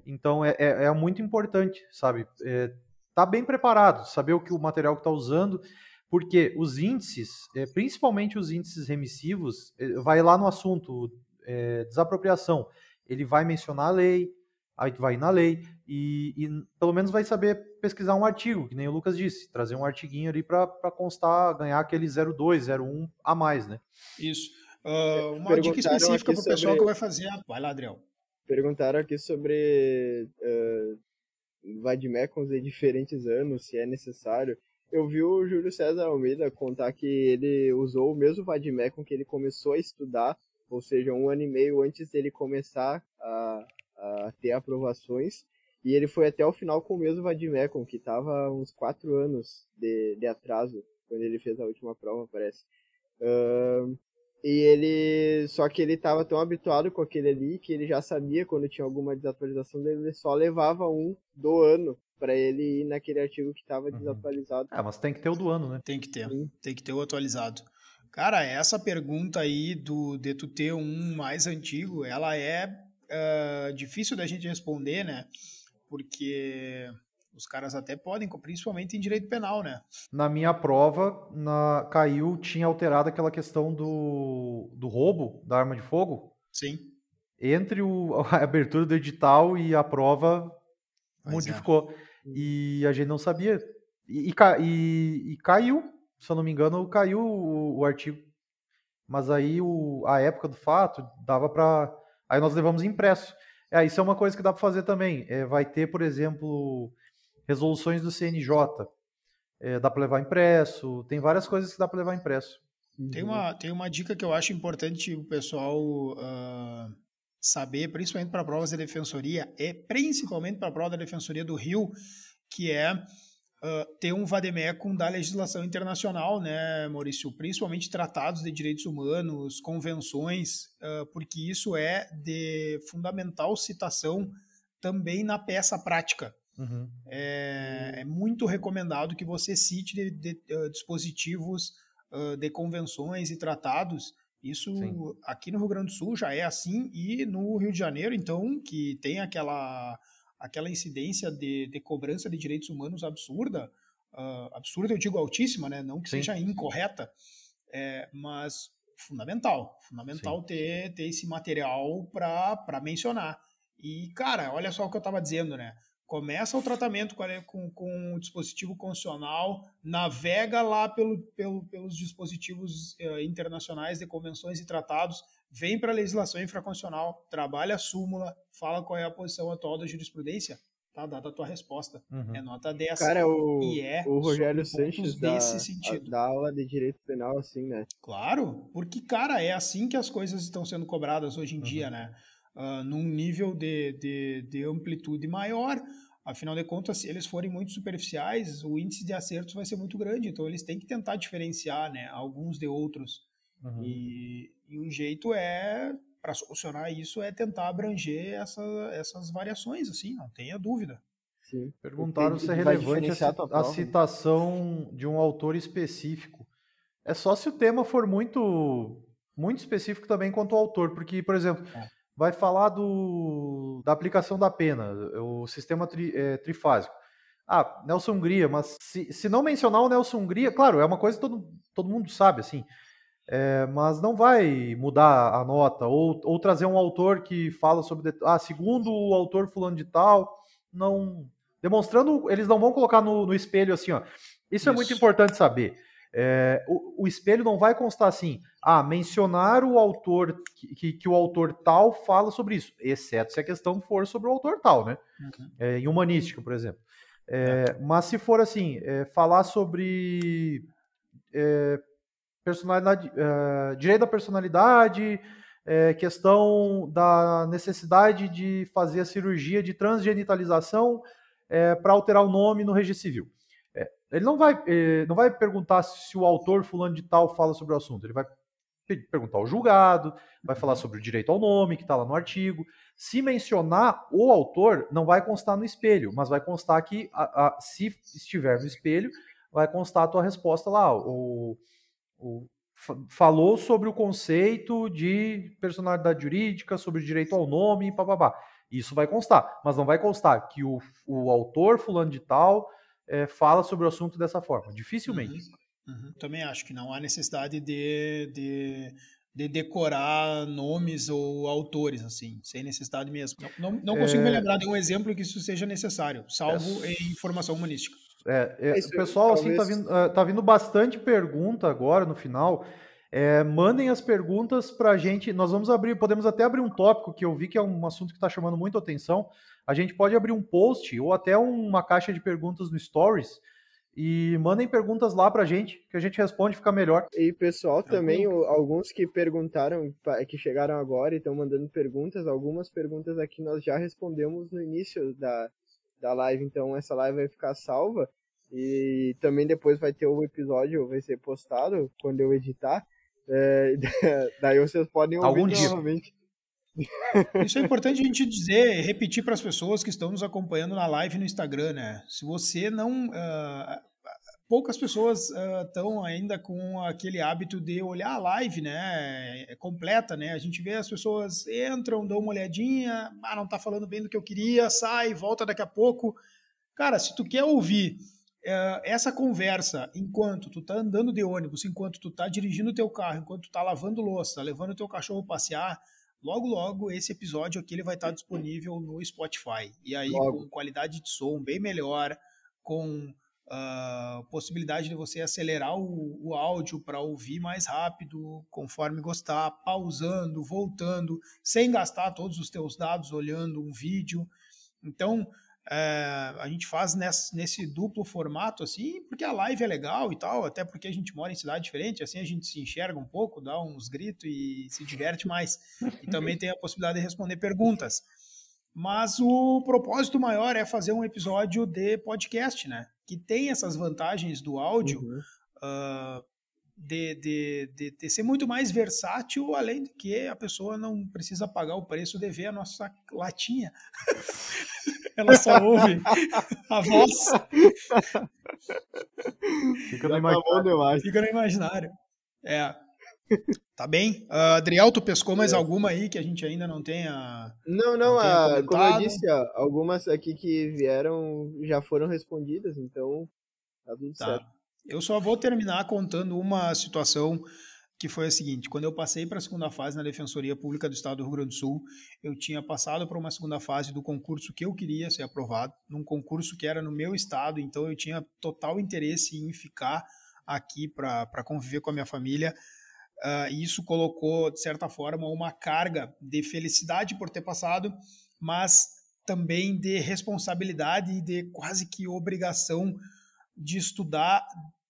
Então é, é, é muito importante, sabe? É, tá bem preparado, saber o que o material que está usando, porque os índices, é, principalmente os índices remissivos, é, vai lá no assunto é, desapropriação, ele vai mencionar a lei, aí vai na lei e, e, pelo menos vai saber pesquisar um artigo, que nem o Lucas disse, trazer um artiguinho ali para constar, ganhar aquele 02, 01 a mais, né? Isso. Uh, uma dica específica para o pessoal sobre... que vai fazer. Vai lá, Adriel. Perguntaram aqui sobre uh, vademecums de diferentes anos, se é necessário. Eu vi o Júlio César Almeida contar que ele usou o mesmo vademecum que ele começou a estudar, ou seja, um ano e meio antes dele começar a, a ter aprovações, e ele foi até o final com o mesmo vademecum, que estava uns quatro anos de, de atraso, quando ele fez a última prova, parece. Uh, e ele. Só que ele estava tão habituado com aquele ali que ele já sabia quando tinha alguma desatualização dele, ele só levava um do ano para ele ir naquele artigo que estava uhum. desatualizado. Ah, mas tem que ter o do ano, né? Tem que ter. Sim. Tem que ter o atualizado. Cara, essa pergunta aí do de tu ter um mais antigo, ela é uh, difícil da gente responder, né? Porque os caras até podem, principalmente em direito penal, né? Na minha prova, na, caiu, tinha alterado aquela questão do, do roubo da arma de fogo. Sim. Entre o, a abertura do edital e a prova, pois modificou. É. E a gente não sabia. E, e, e, e, caiu, se eu não me engano, caiu o, o artigo. Mas aí o, a época do fato dava para. Aí nós levamos impresso. É, isso é uma coisa que dá para fazer também. É, vai ter, por exemplo, resoluções do CNJ. É, dá para levar impresso, tem várias coisas que dá para levar impresso. Tem uma, tem uma dica que eu acho importante o pessoal uh, saber, principalmente para provas da defensoria, e principalmente para a prova da defensoria do Rio, que é uh, ter um vademecum da legislação internacional, né, Maurício? Principalmente tratados de direitos humanos, convenções, uh, porque isso é de fundamental citação também na peça prática. Uhum. É, é, muito recomendado que você cite de, de, de dispositivos de convenções e tratados. Isso Sim. aqui no Rio Grande do Sul já é assim e no Rio de Janeiro, então, que tem aquela, aquela incidência de, de cobrança de direitos humanos absurda, uh, absurda eu digo altíssima, né? não que Sim. seja incorreta, é, mas fundamental. Fundamental ter, ter esse material para mencionar. E, cara, olha só o que eu estava dizendo, né? Começa o tratamento com, com, o dispositivo constitucional, navega lá pelo, pelo, pelos dispositivos uh, internacionais de convenções e tratados, vem para a legislação infraconstitucional, trabalha a súmula, fala qual é a posição atual da jurisprudência, tá dada a tua resposta. Uhum. É nota 10. Cara, o, e é o Rogério Sanches da, da aula de direito penal, assim, né? Claro, porque, cara, é assim que as coisas estão sendo cobradas hoje em uhum. dia, né? uh, num nível de, de, de amplitude maior. Afinal de contas, se eles forem muito superficiais, o índice de acertos vai ser muito grande. Então, eles têm que tentar diferenciar né, alguns de outros. Uhum. E, e o jeito é, para solucionar isso, é tentar abranger essa, essas variações, assim, não tenha dúvida. Sim. Perguntaram se é relevante a, a, citação de um autor específico. É só se o tema for muito muito específico também quanto ao autor, porque, por exemplo, é vai falar do, da aplicação da pena, o sistema tri, é, trifásico. Ah, Nelson Hungria, mas se, se não mencionar o Nelson Hungria, claro, é uma coisa que todo, todo mundo sabe, assim, é, mas não vai mudar a nota, ou, ou trazer um autor que fala sobre, ah, segundo o autor fulano de tal, não, demonstrando, eles não vão colocar no, no espelho assim, ó, isso, isso. é muito importante saber. É, o, o, espelho não vai constar assim, ah, mencionar o autor, que, que, que, o autor tal fala sobre isso, exceto se a questão for sobre o autor tal, né? Uhum. É, em humanística, por exemplo. É, mas se for assim, falar sobre personalidade, direito da personalidade, questão da necessidade de fazer a cirurgia de transgenitalização para alterar o nome no registro civil. Ele não vai, eh, não vai perguntar se o autor fulano de tal fala sobre o assunto. Ele vai perguntar ao julgado, vai falar sobre o direito ao nome, que está lá no artigo. Se mencionar o autor, não vai constar no espelho, mas vai constar que, a, a, se estiver no espelho, vai constar a tua resposta lá. O, o, falou sobre o conceito de personalidade jurídica, sobre o direito ao nome, papapá. Isso vai constar, mas não vai constar que o, o autor fulano de tal é, fala sobre o assunto dessa forma. Dificilmente. Uhum, uhum. Também acho que não há necessidade de, de, de, decorar nomes ou autores, assim, sem necessidade mesmo. Não, não, não consigo é... me lembrar de um exemplo que isso seja necessário, salvo é... em informação humanística. É, é, o pessoal talvez... assim, tá vindo, tá vindo bastante pergunta agora no final. É, mandem as perguntas para a gente. Nós vamos abrir, podemos até abrir um tópico que eu vi que é um assunto que está chamando muito atenção. A gente pode abrir um post ou até uma caixa de perguntas no Stories e mandem perguntas lá para a gente, que a gente responde fica melhor. E pessoal também, alguns que perguntaram, que chegaram agora e estão mandando perguntas, algumas perguntas aqui nós já respondemos no início da, da live, então essa live vai ficar salva. E também depois vai ter o episódio, vai ser postado quando eu editar. É, daí vocês podem ouvir Algum dia. novamente. Isso é importante a gente dizer, repetir para as pessoas que estão nos acompanhando na live no Instagram, né? Se você não. Uh, poucas pessoas estão uh, ainda com aquele hábito de olhar a live, né? É completa, né? A gente vê as pessoas entram, dão uma olhadinha, ah, não está falando bem do que eu queria, sai, volta daqui a pouco. Cara, se tu quer ouvir é, essa conversa enquanto tu tá andando de ônibus, enquanto tu tá dirigindo o teu carro, enquanto tu tá lavando louça, tá levando o teu cachorro passear, logo logo esse episódio aqui ele vai estar tá disponível no Spotify. E aí logo. com qualidade de som bem melhor, com uh, possibilidade de você acelerar o, o áudio para ouvir mais rápido, conforme gostar, pausando, voltando, sem gastar todos os teus dados olhando um vídeo. Então, é, a gente faz nesse, nesse, duplo formato, assim, porque a live é legal e tal, até porque a gente mora em cidade diferente, assim a gente se enxerga um pouco, dá uns gritos e se diverte mais. E também tem a possibilidade de responder perguntas. Mas o propósito maior é fazer um episódio de podcast, né? Que tem essas vantagens do áudio, uhum. uh, de, de, de, de, ser muito mais versátil, além de que a pessoa não precisa pagar o preço de ver a nossa latinha. Ela só ouve a voz. Fica no, imaginário. Fica no imaginário. É. Tá bem. Uh, Adriel, tu pescou mais é. alguma aí que a gente ainda não tenha. Não, não, a, como eu disse, algumas aqui que vieram já foram respondidas, então tá tudo tá. certo. Eu só vou terminar contando uma situação que foi a seguinte: quando eu passei para a segunda fase na Defensoria Pública do Estado do Rio Grande do Sul, eu tinha passado para uma segunda fase do concurso que eu queria ser aprovado, num concurso que era no meu estado, então eu tinha total interesse em ficar aqui para conviver com a minha família. Uh, isso colocou, de certa forma, uma carga de felicidade por ter passado, mas também de responsabilidade e de quase que obrigação de estudar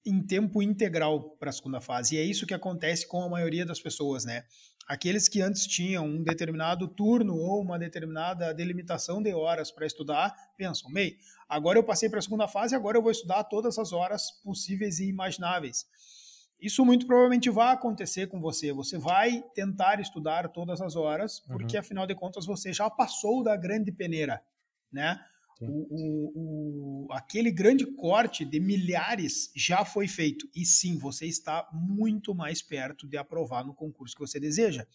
em tempo integral para a segunda fase. E é isso que acontece com a maioria das pessoas, né? Aqueles que antes tinham um determinado turno ou uma determinada delimitação de horas para estudar, pensam, mei, agora eu passei para a segunda fase, agora eu vou estudar todas as horas possíveis e imagináveis. Isso muito provavelmente vai acontecer com você. Você vai tentar estudar todas as horas, porque uhum. afinal de contas você já passou da grande peneira, né? O, o, o, aquele grande corte de milhares já foi feito. E sim, você está muito mais perto de aprovar no concurso que você deseja.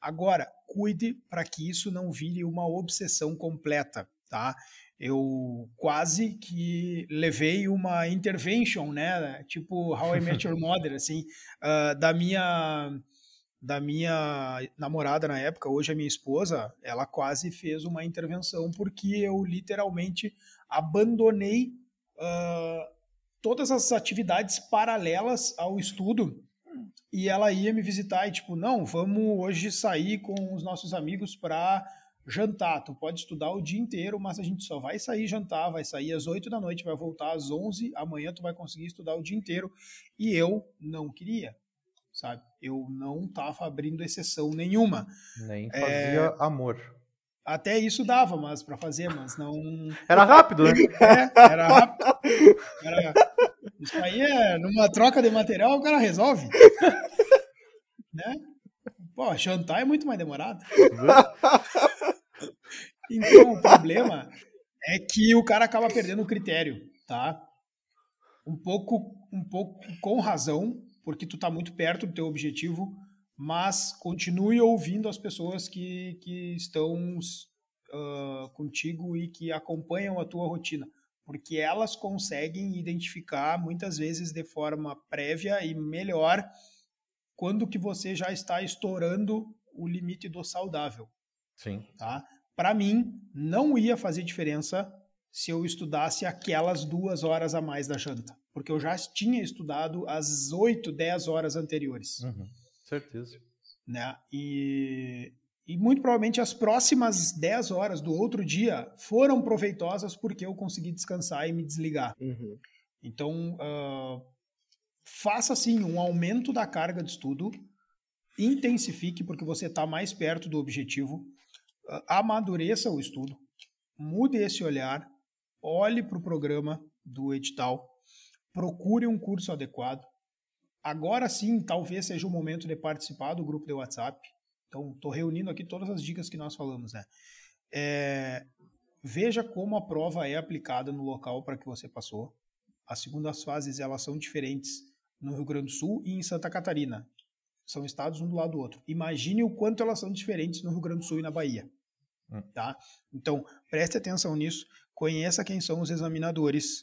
Agora, cuide para que isso não vire uma obsessão completa, tá? Eu quase que levei uma intervention, né? Tipo How I Met Your Mother, assim, uh, da minha da minha namorada na época, hoje a minha esposa, ela quase fez uma intervenção porque eu literalmente abandonei uh, todas as atividades paralelas ao estudo e ela ia me visitar e tipo, não, vamos hoje sair com os nossos amigos para jantar. Tu pode estudar o dia inteiro, mas a gente só vai sair jantar, vai sair às 8 da noite, vai voltar às 11, amanhã tu vai conseguir estudar o dia inteiro. E eu não queria sabe? Eu não estava abrindo exceção nenhuma. Nem fazia é... amor. Até isso dava, mas para fazer, mas não. Era rápido, né? É, era rápido. Era... Isso aí é numa troca de material o cara resolve. né? Pô, jantar é muito mais demorado. Então, o problema é que o cara acaba perdendo o critério, tá? Um pouco, um pouco com razão, porque tu está muito perto do teu objetivo, mas continue ouvindo as pessoas que, que estão uh, contigo e que acompanham a tua rotina, porque elas conseguem identificar muitas vezes de forma prévia e melhor quando que você já está estourando o limite do saudável. Sim. Tá? Para mim, não ia fazer diferença se eu estudasse aquelas duas horas a mais da janta porque eu já tinha estudado as 8, 10 horas anteriores. Uhum, certeza. Né? E, e muito provavelmente as próximas 10 horas do outro dia foram proveitosas porque eu consegui descansar e me desligar. Uhum. Então, uh, faça sim um aumento da carga de estudo, intensifique porque você está mais perto do objetivo, amadureça o estudo, mude esse olhar, olhe para o programa do edital procure um curso adequado. Agora sim, talvez seja o momento de participar do grupo de WhatsApp. Então, estou reunindo aqui todas as dicas que nós falamos, né? É, veja como a prova é aplicada no local para que você passou. As segundas fases elas são diferentes no Rio Grande do Sul e em Santa Catarina. São estados um do lado do outro. Imagine o quanto elas são diferentes no Rio Grande do Sul e na Bahia. Hum. Tá? Então, preste atenção nisso. Conheça quem são os examinadores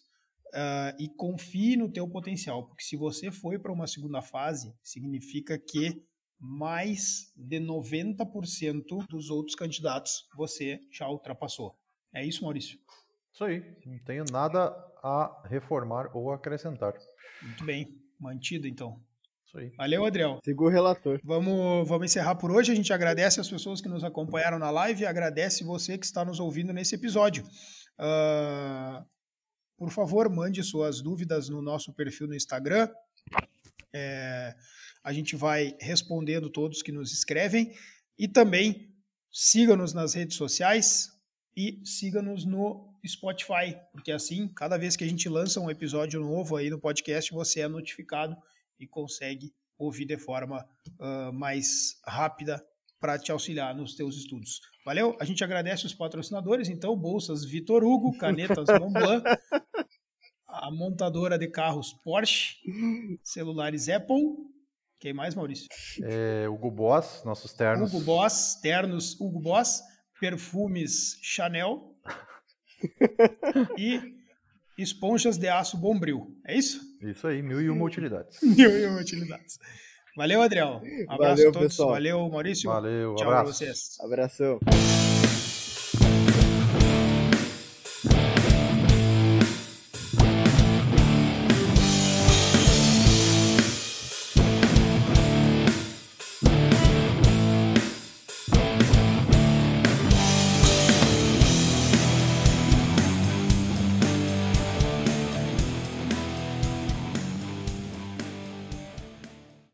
uh, e confie no teu potencial, porque se você foi para uma segunda fase, significa que mais de 90% dos outros candidatos você já ultrapassou. É isso, Maurício? Isso aí. Não tenho nada a reformar ou acrescentar. Muito bem. Mantido, então. Isso aí. Valeu, Adriel. Siga o relator. Vamos, vamos encerrar por hoje. A gente agradece as pessoas que nos acompanharam na live e agradece você que está nos ouvindo nesse episódio. Uh, por favor, mande suas dúvidas no nosso perfil no Instagram. É, a gente vai respondendo todos que nos escrevem. E também siga-nos nas redes sociais e siga-nos no Spotify, porque assim, cada vez que a gente lança um episódio novo aí no podcast, você é notificado e consegue ouvir de forma uh, mais rápida para te auxiliar nos teus estudos. Valeu? A gente agradece os patrocinadores, então, bolsas Vitor Hugo, canetas Montblanc, a montadora de carros Porsche, celulares Apple. Quem mais, Maurício? É, Hugo Boss, nossos ternos. Hugo Boss, ternos Hugo Boss, perfumes Chanel e esponjas de aço Bombril. É isso? Isso aí, mil e uma utilidades. mil e uma utilidades. Valeu, Adriel. Um abraço Valeu, a todos. Pessoal. Valeu, Maurício. Valeu, Tchau abraço. pra vocês. Abração.